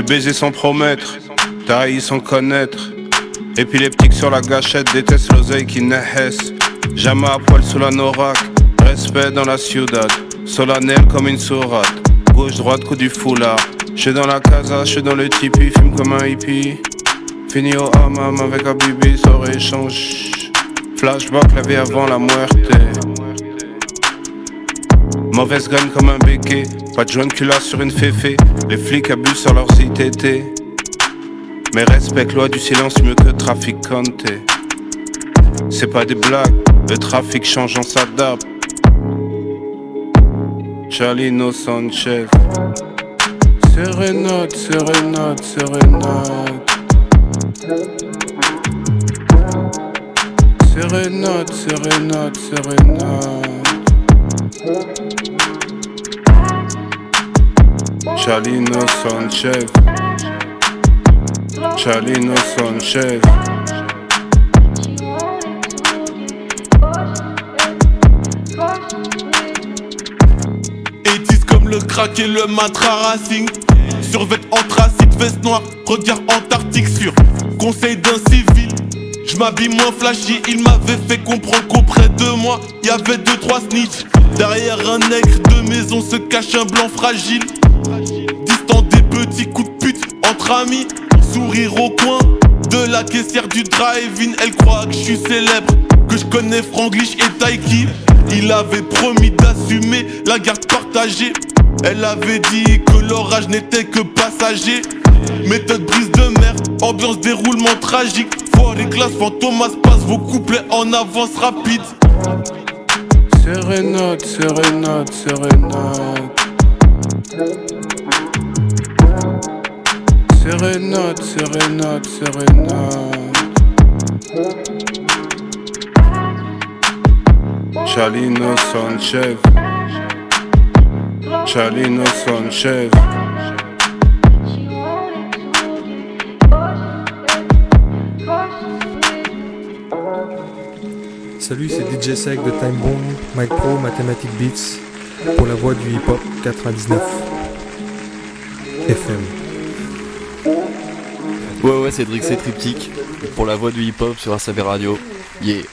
on tourne, on tourne comme PS4 J'ai baisé sans promettre, taillé sans connaître. Épileptique sur la gâchette, déteste l'oseille qui naisse. Jamais à poil sous la norac, respect dans la ciudad. Solennel comme une sourate, gauche droite coup du foulard. J'suis dans la casa, j'suis dans le tipi, fume comme un hippie. Fini au hammam avec un bibi, sur échange. Flashback la vie avant la muerte. Mauvaise gagne comme un béquet, pas de joint culasse sur une féfé. Les flics abusent sur leurs ITT. Mais respecte loi du silence mieux que traficante. C'est pas des blagues, le trafic change, on s'adapte. Charlino Sanchez. Sérénade, sérénade, sérénade. Sérénade, sérénade, sérénade. Charlino Sanchez. Charlino Sanchez. Comme le crack et le matra racing. Survêt anthracite, veste noire, regard antarctique sur conseil d'un civil. Je m'habille moins flashy, il m'avait fait comprendre qu'auprès de moi, y avait deux trois snitch. Derrière un nègre de maison se cache un blanc fragile. Distant des petits coups de pute entre amis, sourire au coin de la caissière du drive-in. Elle croit que je suis célèbre, que je connais Franglish et Taiki. Il avait promis d'assumer la garde partagée. Elle avait dit que l'orage n'était que passager. Méthode brise de mer, ambiance déroulement tragique. Foire et glace, fantomas passe vos couplets en avance rapide. Sérénade, sérénade, sérénade. Sérénade, sérénade, sérénade. Charlino Sanchez. Charlino Sanchez. Salut, c'est DJ Sec de Time Bomb, Mike Pro, Mathematic Beats, pour la voix du hip-hop 99 FM. Ouais, ouais, Cédric, c'est triptyque pour la voix du hip-hop sur RCV Radio. Yeah.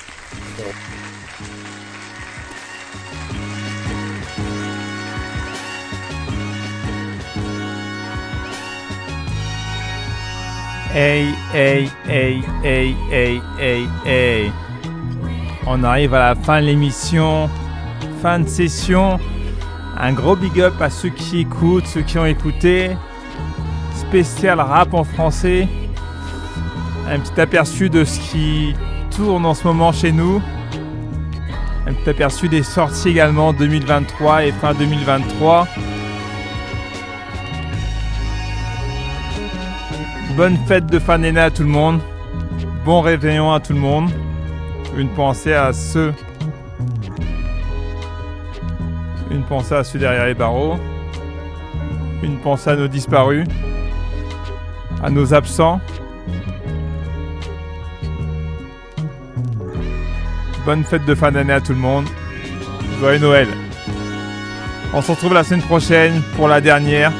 Hey, hey, hey, hey, hey, hey, hey. On arrive à la fin de l'émission, fin de session. Un gros big up à ceux qui écoutent, ceux qui ont écouté. Spécial rap en français. Un petit aperçu de ce qui tourne en ce moment chez nous. Un petit aperçu des sorties également 2023 et fin 2023. Bonne fête de fin d'année à tout le monde. Bon réveillon à tout le monde. Une pensée à ceux Une pensée à ceux derrière les barreaux. Une pensée à nos disparus. À nos absents. Bonne fête de fin d'année à tout le monde. Joyeux Noël. On se retrouve la semaine prochaine pour la dernière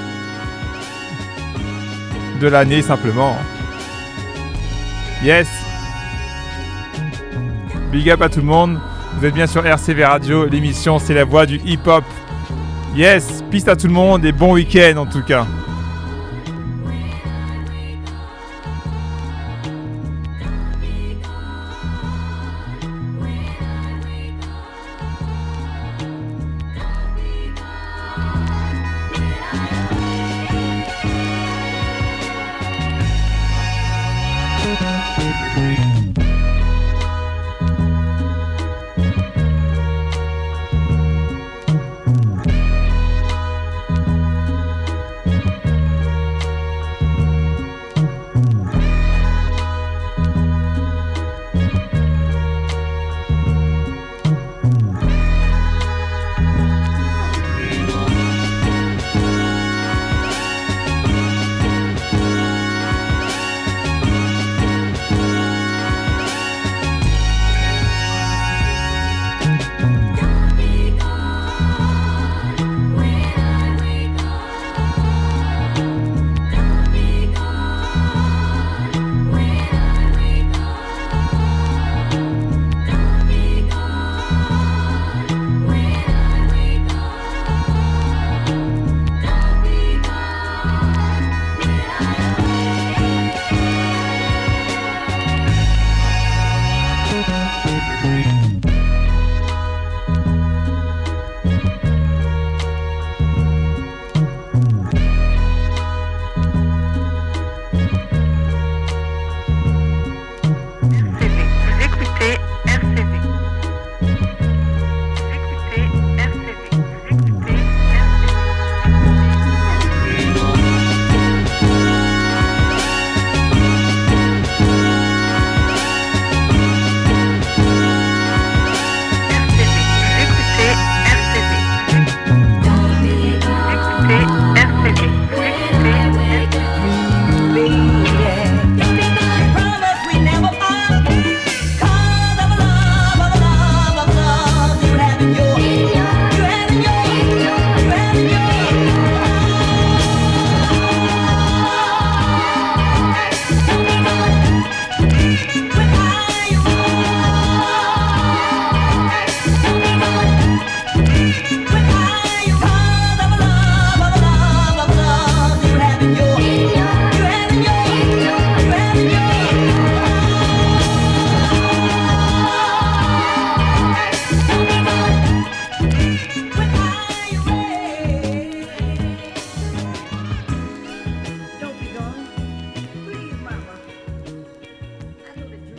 de l'année simplement. Yes. Big up à tout le monde. Vous êtes bien sur RCV Radio. L'émission, c'est la voix du hip-hop. Yes. Piste à tout le monde et bon week-end en tout cas.